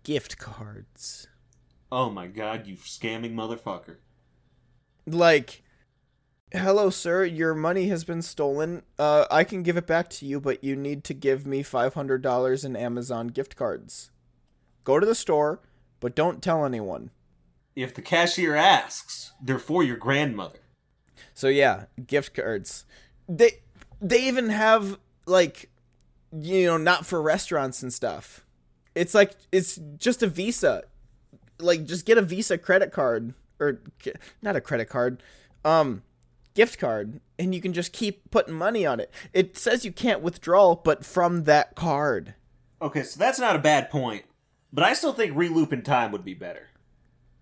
Speaker 1: gift cards.
Speaker 2: Oh my god, you scamming motherfucker.
Speaker 1: Like, hello, sir. Your money has been stolen. Uh, I can give it back to you, but you need to give me five hundred dollars in Amazon gift cards. Go to the store, but don't tell anyone.
Speaker 2: If the cashier asks, they're for your grandmother.
Speaker 1: So yeah, gift cards. They they even have like you know not for restaurants and stuff. It's like it's just a Visa. Like just get a Visa credit card or not a credit card. Um gift card and you can just keep putting money on it. It says you can't withdraw but from that card.
Speaker 2: Okay, so that's not a bad point. But I still think relooping time would be better.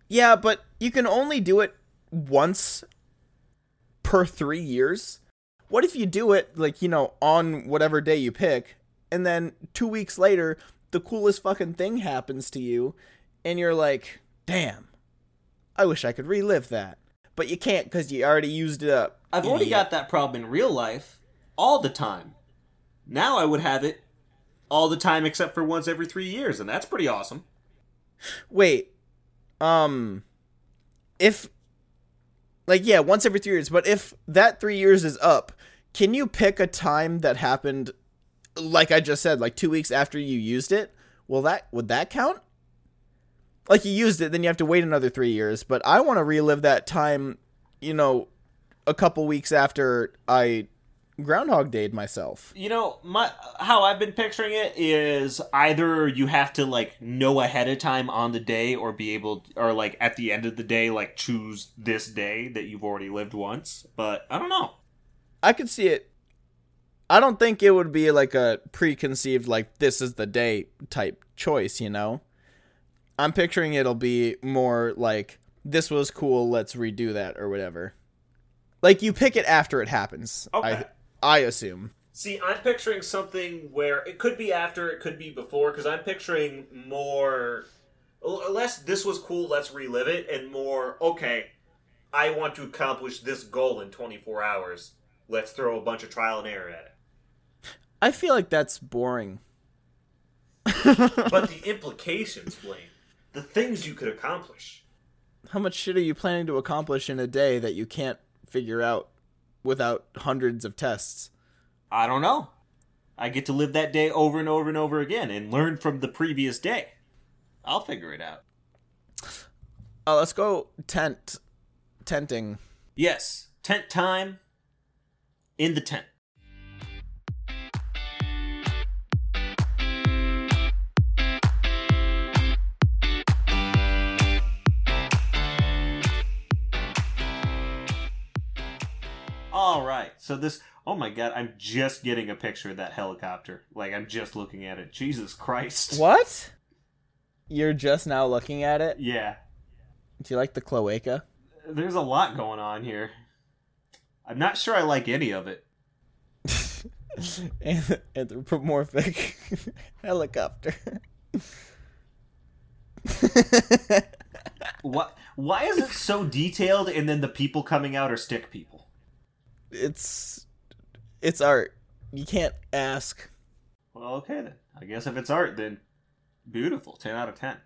Speaker 1: Yeah, but you can only do it once per three years. What if you do it, like, you know, on whatever day you pick, and then two weeks later, the coolest fucking thing happens to you, and you're like, damn, I wish I could relive that. But you can't because you already used it up.
Speaker 2: I've already got that problem in real life all the time. Now I would have it all the time except for once every three years, and that's pretty awesome.
Speaker 1: Wait, um, if, like, yeah, once every three years, but if that three years is up, can you pick a time that happened, like I just said, like two weeks after you used it? Will that, would that count? Like, you used it, then you have to wait another three years, but I want to relive that time, you know, a couple weeks after I Groundhog Dayed myself.
Speaker 2: You know, my how I've been picturing it is either you have to like know ahead of time on the day or be able or like at the end of the day like choose this day that you've already lived once. But I don't know.
Speaker 1: I could see it. I don't think it would be like a preconceived like this is the day type choice, you know. I'm picturing it'll be more like this was cool, let's redo that or whatever. Like you pick it after it happens.
Speaker 2: Okay.
Speaker 1: I I assume.
Speaker 2: See, I'm picturing something where it could be after, it could be before, because I'm picturing more. Less, this was cool, let's relive it, and more, okay, I want to accomplish this goal in 24 hours. Let's throw a bunch of trial and error at it.
Speaker 1: I feel like that's boring.
Speaker 2: But the implications, Blaine, the things you could accomplish.
Speaker 1: How much shit are you planning to accomplish in a day that you can't figure out without hundreds of tests?
Speaker 2: I don't know. I get to live that day over and over and over again and learn from the previous day. I'll figure it out.
Speaker 1: Uh, let's go tent tenting.
Speaker 2: Yes, tent time in the tent. All right. So this oh my god, I'm just getting a picture of that helicopter. Like I'm just looking at it. Jesus Christ.
Speaker 1: What? You're just now looking at it?
Speaker 2: Yeah.
Speaker 1: Do you like the cloaca?
Speaker 2: There's a lot going on here. I'm not sure I like any of it.
Speaker 1: Anthropomorphic helicopter.
Speaker 2: What why is it so detailed and then the people coming out are stick people?
Speaker 1: it's it's art. You can't ask.
Speaker 2: Well, okay then. I guess if it's art, then beautiful. 10 out of 10.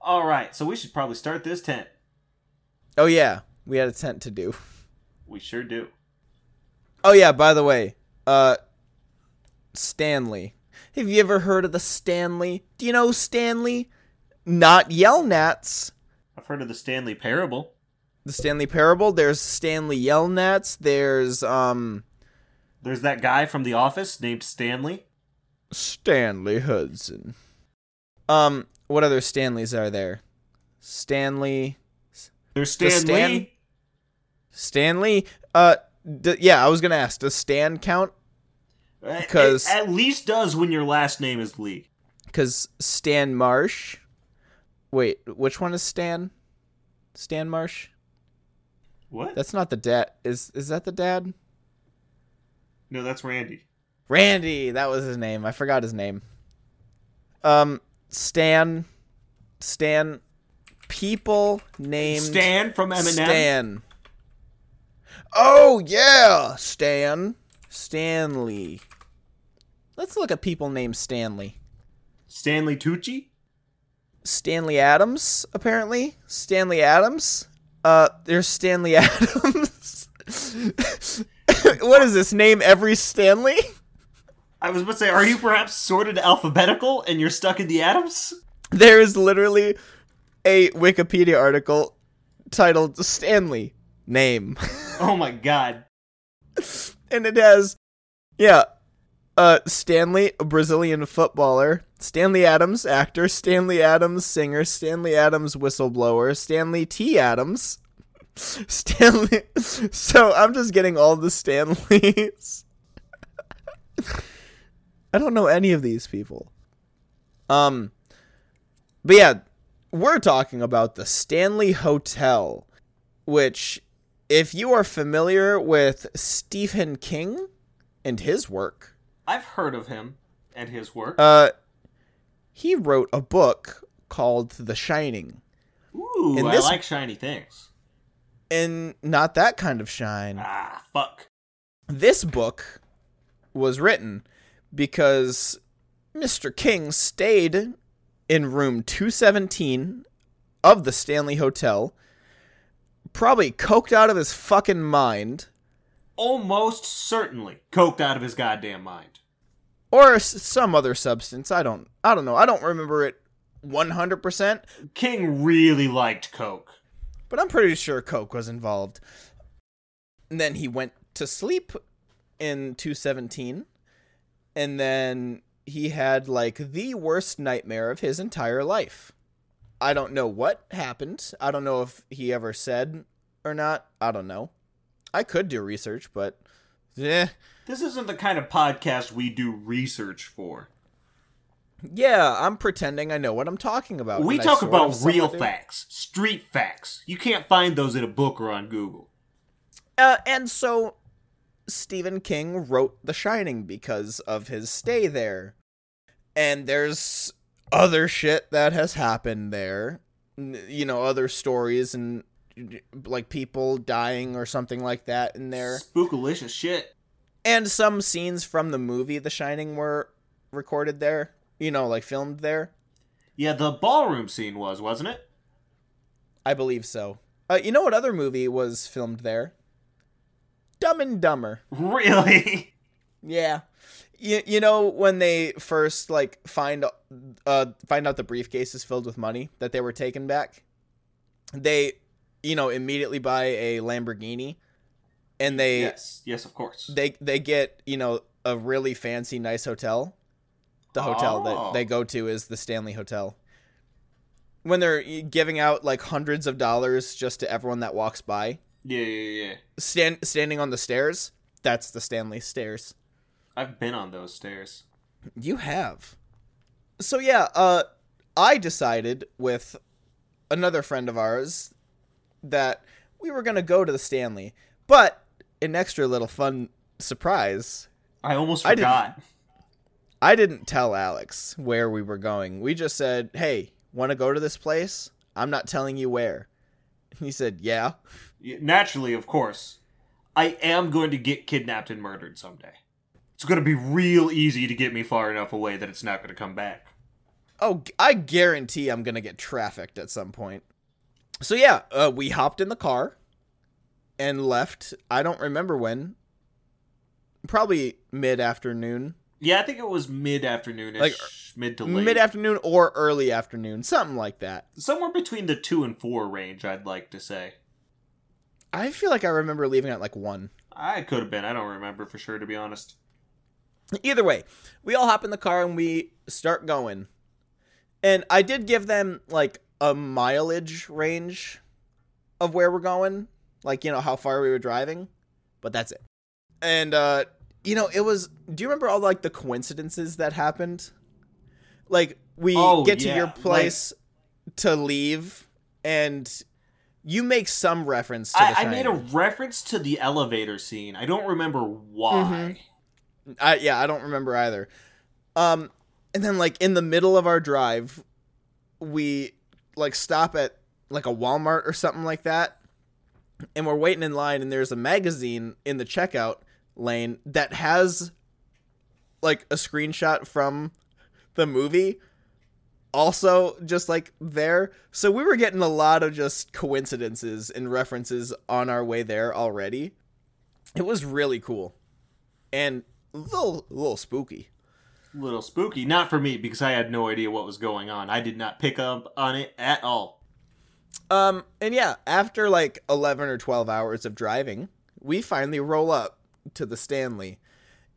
Speaker 2: All right, so we should probably start this tent.
Speaker 1: Oh yeah, we had a tent to do.
Speaker 2: We sure do.
Speaker 1: Oh yeah, by the way, uh Stanley. Have you ever heard of the Stanley? Do you know Stanley? Not Yelnats.
Speaker 2: I've heard of the Stanley Parable.
Speaker 1: The Stanley Parable. There's Stanley Yelnats. There's um
Speaker 2: There's that guy from The Office named Stanley.
Speaker 1: Stanley Hudson. Um, what other Stanleys are there? Stanley,
Speaker 2: There's
Speaker 1: The
Speaker 2: Stan.
Speaker 1: Stanley. Uh, d- yeah, I was gonna ask. Does Stan count? Because-
Speaker 2: It at least does when your last name is Lee.
Speaker 1: Because Stan Marsh. Wait, which one is Stan? Stan Marsh.
Speaker 2: What?
Speaker 1: That's not the dad. Is is that the dad?
Speaker 2: no, that's Randy.
Speaker 1: Randy. That was his name. I forgot his name. Um, Stan. Stan. People named
Speaker 2: Stan from Eminem.
Speaker 1: Stan. Oh yeah, Stan. Stanley. Let's look at people named Stanley.
Speaker 2: Stanley Tucci.
Speaker 1: Stanley Adams, apparently. Stanley Adams. Uh, there's Stanley Adams. what is this? Name every Stanley?
Speaker 2: I was about to say, are you perhaps sorted alphabetical and you're stuck in the Adams?
Speaker 1: There is literally a Wikipedia article titled Stanley name.
Speaker 2: Oh my god.
Speaker 1: and it has yeah uh stanley a brazilian footballer stanley adams actor stanley adams singer stanley adams whistleblower stanley t adams stanley so i'm just getting all the stanleys i don't know any of these people um but yeah we're talking about the stanley hotel which if you are familiar with Stephen King and his work,
Speaker 2: I've heard of him and his work.
Speaker 1: uh, he wrote a book called The Shining,
Speaker 2: Ooh,
Speaker 1: in
Speaker 2: I like shiny things.
Speaker 1: and not that kind of shine.
Speaker 2: Ah, fuck.
Speaker 1: This book was written because Mr. King stayed in room 217 of the Stanley Hotel, probably coked out of his fucking mind.
Speaker 2: Almost certainly coked out of his goddamn mind.
Speaker 1: or s- some other substance. I don't I don't know. I don't remember it 100%,
Speaker 2: King really liked coke.
Speaker 1: but I'm pretty sure coke was involved. And then he went to sleep in 217 and then he had like the worst nightmare of his entire life. I don't know what happened. I don't know if he ever said or not. I don't know. I could do research, but eh.
Speaker 2: This isn't the kind of podcast we do research for.
Speaker 1: Yeah, I'm pretending I know what I'm talking about.
Speaker 2: We talk about real facts, street facts. You can't find those in a book or on Google.
Speaker 1: Uh, and so Stephen King wrote The Shining because of his stay there. And there's other shit that has happened there. You know, other stories and like people dying or something like that in there.
Speaker 2: Spookalicious shit.
Speaker 1: And some scenes from the movie The Shining were recorded there. You know, like filmed there.
Speaker 2: Yeah, the ballroom scene was, wasn't it?
Speaker 1: I believe so. Uh, you know what other movie was filmed there? Dumb and Dumber.
Speaker 2: Really?
Speaker 1: Yeah. You, you know when they first like find uh find out the briefcase is filled with money that they were taken back? They you know immediately buy a Lamborghini and they
Speaker 2: yes, yes, of course.
Speaker 1: they they get, you know, a really fancy nice hotel. The hotel
Speaker 2: Oh.
Speaker 1: that they go to is the Stanley Hotel. When they're giving out like hundreds of dollars just to everyone that walks by,
Speaker 2: Yeah, yeah, yeah.
Speaker 1: stand standing on the stairs, that's the Stanley stairs.
Speaker 2: I've been on those stairs.
Speaker 1: You have. So yeah, uh I decided with another friend of ours that we were going to go to the Stanley. But an extra little fun surprise,
Speaker 2: I almost
Speaker 1: I didn't-
Speaker 2: forgot.
Speaker 1: I didn't tell Alex where we were going. We just said, "Hey, want to go to this place? I'm not telling you where." He said. Yeah,
Speaker 2: Naturally, of course. I am going to get kidnapped and murdered someday. It's going to be real easy to get me far enough away that it's not going to come back.
Speaker 1: Oh, I guarantee I'm gonna get trafficked at some point. So yeah, uh, we hopped in the car and left. I don't remember when. Probably mid afternoon,
Speaker 2: Yeah, I think it was mid afternoonish,
Speaker 1: Like,
Speaker 2: mid to late.
Speaker 1: mid afternoon or early afternoon, something like that.
Speaker 2: Somewhere between the 2 and 4 range, I'd like to say.
Speaker 1: I feel like I remember leaving at like one.
Speaker 2: I could have been. I don't remember for sure, to be honest.
Speaker 1: Either way, we all hop in the car and we start going. And I did give them like a mileage range of where we're going, like you know how far we were driving, but that's it. And uh you know, it was do you remember all like the coincidences that happened? Like we
Speaker 2: Oh,
Speaker 1: get to
Speaker 2: yeah,
Speaker 1: your
Speaker 2: like-
Speaker 1: place to leave and you make some reference to the
Speaker 2: I, I made a reference to the elevator scene. I don't remember why.
Speaker 1: I yeah, I don't remember either. Um, and then like in the middle of our drive, we like stop at like a Walmart or something like that, and we're waiting in line, and there's a magazine in the checkout lane that has like a screenshot from the movie also just like there. So we were getting a lot of just coincidences and references on our way there already. It was really cool. And little a little spooky.
Speaker 2: little spooky. Not for me because I had no idea what was going on. I did not pick up on it at all.
Speaker 1: Um, and yeah, after like eleven or twelve hours of driving, we finally roll up to the Stanley,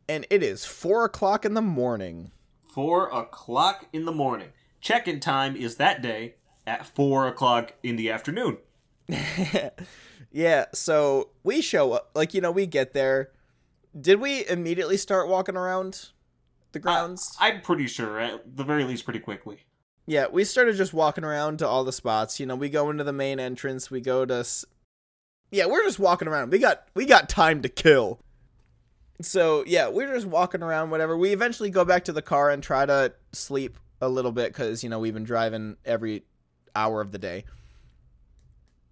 Speaker 1: and it is four o'clock in the morning.
Speaker 2: Four o'clock in the morning. Check-in time is that day at four o'clock in the afternoon.
Speaker 1: yeah, so we show up, like you know, we get there. Did we immediately start walking around the grounds?
Speaker 2: I'm pretty sure, at the very least, pretty quickly.
Speaker 1: Yeah, we started just walking around to all the spots. You know, we go into the main entrance. We go to. s- Yeah, we're just walking around. We got we got time to kill. So yeah, we're just walking around. Whatever. We eventually go back to the car and try to sleep a little bit because you know we've been driving every hour of the day.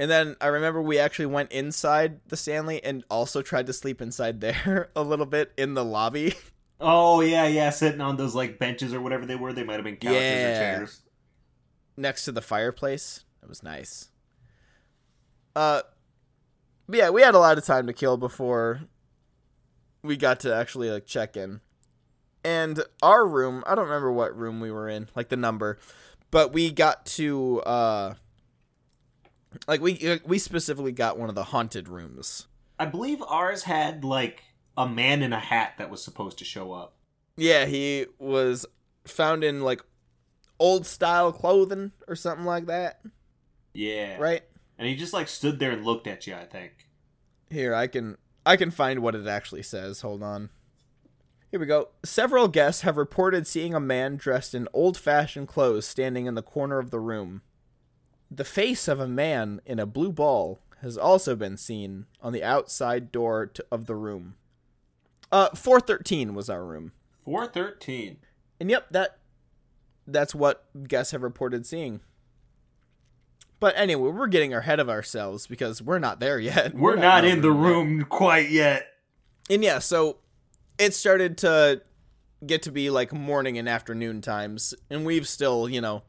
Speaker 1: And then I remember we actually went inside the Stanley and also tried to sleep inside there a little bit in the lobby.
Speaker 2: Oh yeah, yeah, sitting on those like benches or whatever they were. They might have been couches or chairs.
Speaker 1: next to the fireplace. It was nice. Uh, yeah, we had a lot of time to kill before we got to actually like check in. And our room, I don't remember what room we were in, like the number, but we got to uh like we we specifically got one of the haunted rooms.
Speaker 2: I believe ours had like a man in a hat that was supposed to show up.
Speaker 1: Yeah, he was found in like old style clothing or something like that,
Speaker 2: Yeah.
Speaker 1: right?
Speaker 2: And he just like stood there and looked at you, I think.
Speaker 1: Here, I can I can find what it actually says. Hold on. Here we go. Several guests have reported seeing a man dressed in old-fashioned clothes standing in the corner of the room. The face of a man in a blue ball has also been seen on the outside door to, of the room. Uh 413 was our room.
Speaker 2: 413.
Speaker 1: And yep, that that's what guests have reported seeing. But anyway, we're getting ahead of ourselves because we're not there yet.
Speaker 2: We're, not,
Speaker 1: in
Speaker 2: in the room quite yet.
Speaker 1: And yeah, so it started to get to be like morning and afternoon times, and we've still, you know,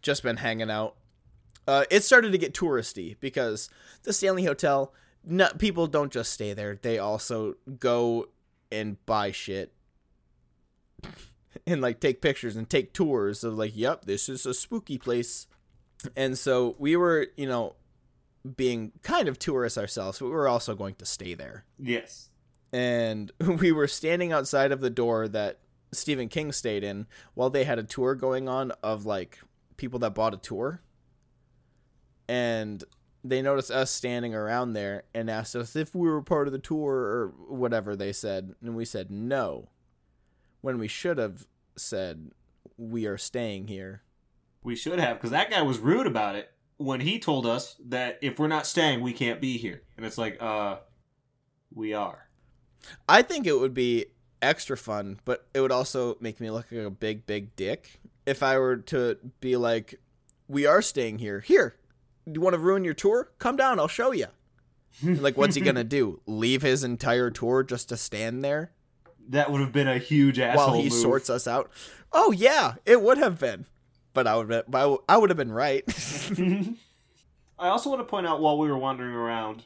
Speaker 1: just been hanging out. Uh, it started to get touristy because the Stanley Hotel, no, people don't just stay there; they also go and buy shit and like take pictures and take tours of like, yep, this is a spooky place. And so we were, you know, being kind of tourists ourselves, but we were also going to stay there
Speaker 2: Yes.
Speaker 1: and we were standing outside of the door that Stephen King stayed in while they had a tour going on of like people that bought a tour. And they noticed us standing around there and asked us if we were part of the tour or whatever they said. And we said no. When we should have said we are staying here.
Speaker 2: We should have, because that guy was rude about it when he told us that if we're not staying, we can't be here. And it's like, uh, we are.
Speaker 1: I think it would be extra fun, but it would also make me look like a big, big dick if I were to be like, "We are staying here. Here, you want to ruin your tour? Come down, I'll show you." like, what's he gonna do? Leave his entire tour just to stand there
Speaker 2: That would have been a huge asshole
Speaker 1: while he
Speaker 2: move.
Speaker 1: sorts us out? Oh yeah, it would have been, but I would, but I would- have been right.
Speaker 2: I also want to point out while we were wandering around,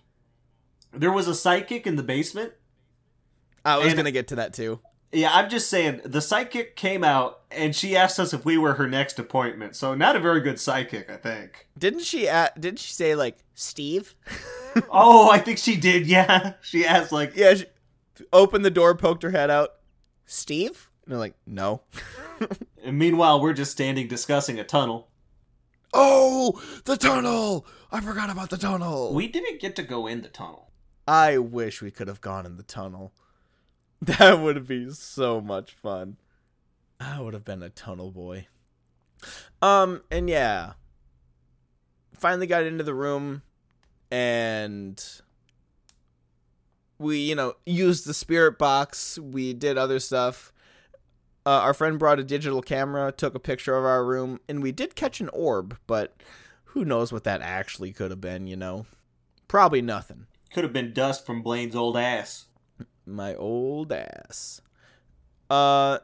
Speaker 2: there was a psychic in the basement.
Speaker 1: I was
Speaker 2: And-
Speaker 1: gonna get to that too.
Speaker 2: Yeah, I'm just saying, the psychic came out and she asked us if we were her next appointment. So, not a very good psychic, I think.
Speaker 1: Didn't she? At, didn't she say like Steve?
Speaker 2: oh, I think she did, yeah. She asked, like,
Speaker 1: Yeah, she opened the door, poked her head out. Steve? And they're like, no.
Speaker 2: and meanwhile, we're just standing discussing a tunnel.
Speaker 1: Oh, the tunnel! I forgot about the tunnel.
Speaker 2: We didn't get to go in the tunnel.
Speaker 1: I wish we could have gone in the tunnel. That would be so much fun. I would have been a tunnel boy. Um, and yeah. Finally got into the room and we, you know, used the spirit box. We did other stuff. Uh, our friend brought a digital camera, took a picture of our room, and we did catch an orb, but who knows what that actually could have been, you know? Probably nothing.
Speaker 2: Could have been dust from Blaine's old ass.
Speaker 1: My old ass. Uh,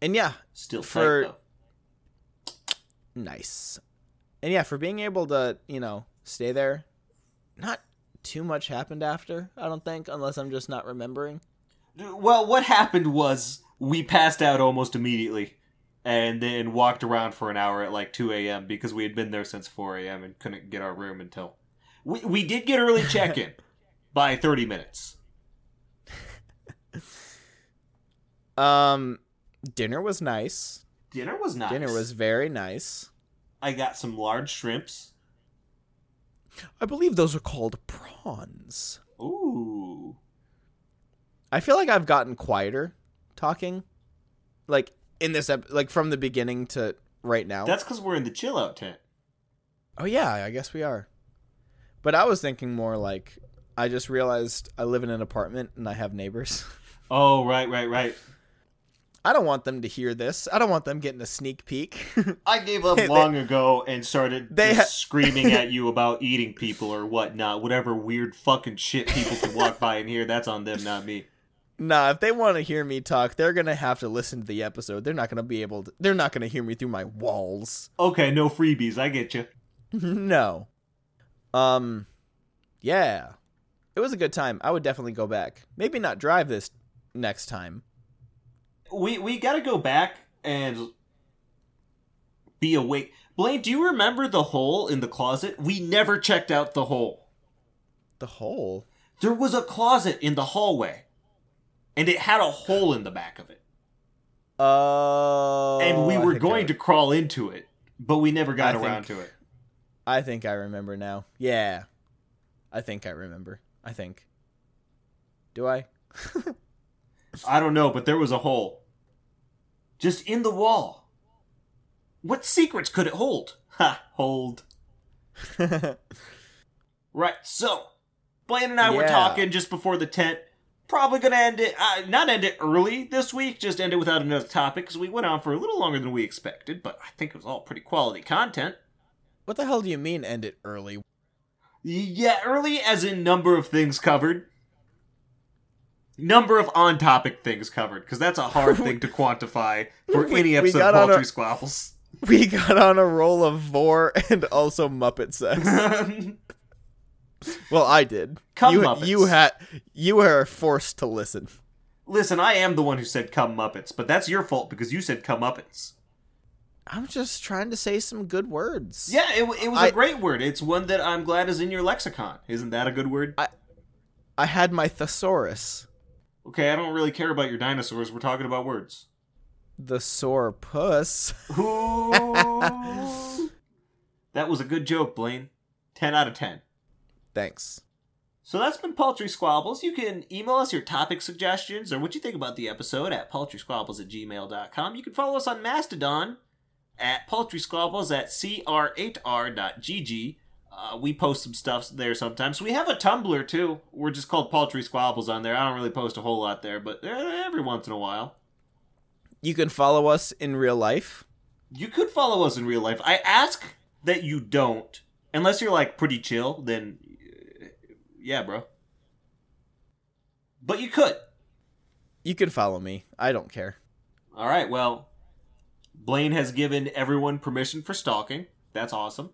Speaker 1: and yeah,
Speaker 2: Still tight,
Speaker 1: For-
Speaker 2: though.
Speaker 1: nice. And yeah, for being able to, you know, stay there, not too much happened after, I don't think, unless I'm just not remembering.
Speaker 2: Well, what happened was we passed out almost immediately and then walked around for an hour at like 2 a.m. because we had been there since 4 a.m. and couldn't get our room until. We, we did get early check in by 30 minutes.
Speaker 1: Um, dinner was nice.
Speaker 2: Dinner was nice.
Speaker 1: Dinner was very nice.
Speaker 2: I got some large shrimps.
Speaker 1: I believe those are called prawns.
Speaker 2: Ooh.
Speaker 1: I feel like I've gotten quieter talking, like in this ep- like from the beginning to right now.
Speaker 2: That's because we're in the chill out tent.
Speaker 1: Oh yeah, I guess we are. But I was thinking more like I just realized I live in an apartment and I have neighbors.
Speaker 2: Oh, right, right, right.
Speaker 1: I don't want them to hear this. I don't want them getting a sneak peek.
Speaker 2: I gave up
Speaker 1: They-
Speaker 2: long ago and started
Speaker 1: They ha-
Speaker 2: screaming at you about eating people or whatnot. Whatever weird fucking shit people can walk by and hear, that's on them, not me.
Speaker 1: nah, if they want to hear me talk, they're going to have to listen to the episode. They're not going to be able to They're not to hear me through my walls.
Speaker 2: Okay, no freebies. I get you.
Speaker 1: no. Um yeah. It was a good time. I would definitely go back. Maybe not drive this next time.
Speaker 2: We we got to go back and be awake. Blaine, do you remember the hole in the closet? We never checked out the hole.
Speaker 1: The hole.
Speaker 2: There was a closet in the hallway, and it had a hole in the back of it.
Speaker 1: Oh.
Speaker 2: and we were going
Speaker 1: I,
Speaker 2: to crawl into it, but we never got
Speaker 1: I
Speaker 2: around
Speaker 1: think-
Speaker 2: to it.
Speaker 1: I think I remember now. Yeah. I think I remember. I think. Do I?
Speaker 2: I don't know, but there was a hole. Just in the wall. What secrets could it hold? Ha, hold. Right, so Blaine and I were talking just before the tent. Probably gonna end it, uh, not end it early this week, just end it without another topic because we went on for a little longer than we expected, but I think it was all pretty quality content.
Speaker 1: what the hell do you mean end it early?
Speaker 2: Yeah, early as in number of things covered. Number of on topic things covered, because that's a hard thing to quantify for
Speaker 1: We-
Speaker 2: any episode of Paltry
Speaker 1: a-
Speaker 2: Squabbles.
Speaker 1: We got on a roll of vore and also Muppet sex. well, I did.
Speaker 2: Cum
Speaker 1: you,
Speaker 2: Muppets.
Speaker 1: you had you were forced to listen.
Speaker 2: Listen, I am the one who said come Muppets, but that's your fault because you said come Muppets.
Speaker 1: I'm just trying to say some good words.
Speaker 2: Yeah, it, it was
Speaker 1: I-
Speaker 2: a great word. It's one that I'm glad is in your lexicon. Isn't that a good word?
Speaker 1: I, I had my thesaurus.
Speaker 2: Okay, I don't really care about your dinosaurs. We're talking about words.
Speaker 1: The sore puss.
Speaker 2: That was a good joke, Blaine. 10 out of 10.
Speaker 1: Thanks.
Speaker 2: So that's been Paltry Squabbles. You can email us your topic suggestions or what you think about the episode at paltrysquabbles at gmail.com. You can follow us on Mastodon at paltrysquabbles at cr8r.gg. Uh, we post some stuff there sometimes. We have a Tumblr too. We're just called Paltry Squabbles on there. I don't really post a whole lot there, but eh, every once in a while.
Speaker 1: You can follow us in real life.
Speaker 2: You could follow us in real life. I ask that you don't, unless you're like pretty chill. Then, uh, yeah, bro. But you could.
Speaker 1: You can follow me. I don't care.
Speaker 2: All right. Well, Blaine has given everyone permission for stalking. That's awesome.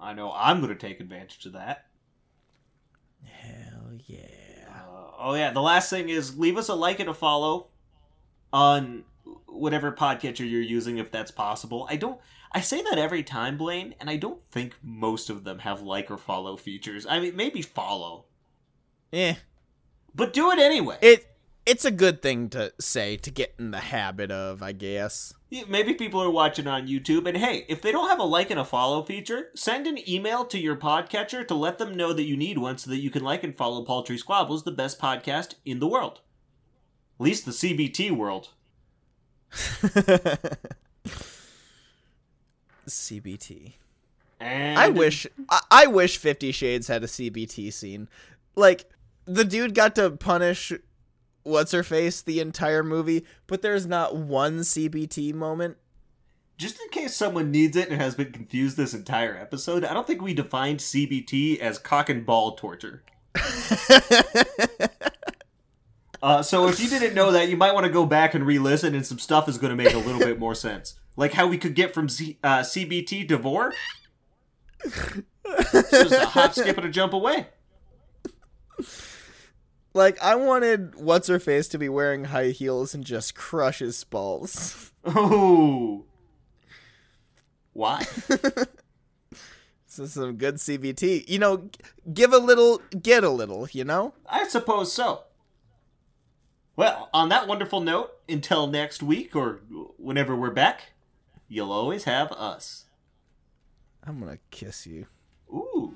Speaker 2: I know I'm going to take advantage of that.
Speaker 1: Hell yeah.
Speaker 2: Uh, oh yeah, the last thing is leave us a like and a follow on whatever podcatcher you're using if that's possible. I don't I say that every time, Blaine, and I don't think most of them have like or follow features. I mean, maybe follow,
Speaker 1: Yeah.
Speaker 2: but do it anyway.
Speaker 1: It it's a good thing to say to get in the habit of, I guess.
Speaker 2: Yeah, Maybe people are watching on YouTube, and hey, if they don't have a like and a follow feature, send an email to your podcatcher to let them know that you need one so that you can like and follow Paltry Squabbles, the best podcast in the world. At least the CBT world.
Speaker 1: CBT.
Speaker 2: And
Speaker 1: I wish I, I wish 50 Shades had a CBT scene. Like the dude got to punish what's her face the entire movie, but there's not one CBT moment.
Speaker 2: Just in case someone needs it and has been confused this entire episode, I don't think we defined CBT as cock and ball torture. Uh, so if you didn't know that, you might want to go back and re-listen, and some stuff is going to make a little bit more sense. Like how we could get from Z- uh, CBT to vore. Just a hop, skip, and a jump away.
Speaker 1: Like I wanted what's her face to be wearing high heels and just crush his balls.
Speaker 2: Oh, why?
Speaker 1: This is some good CBT. You know, give a little, get a little. You know.
Speaker 2: I suppose so. Well, on that wonderful note, until next week or whenever we're back, you'll always have us.
Speaker 1: I'm gonna kiss you.
Speaker 2: Ooh.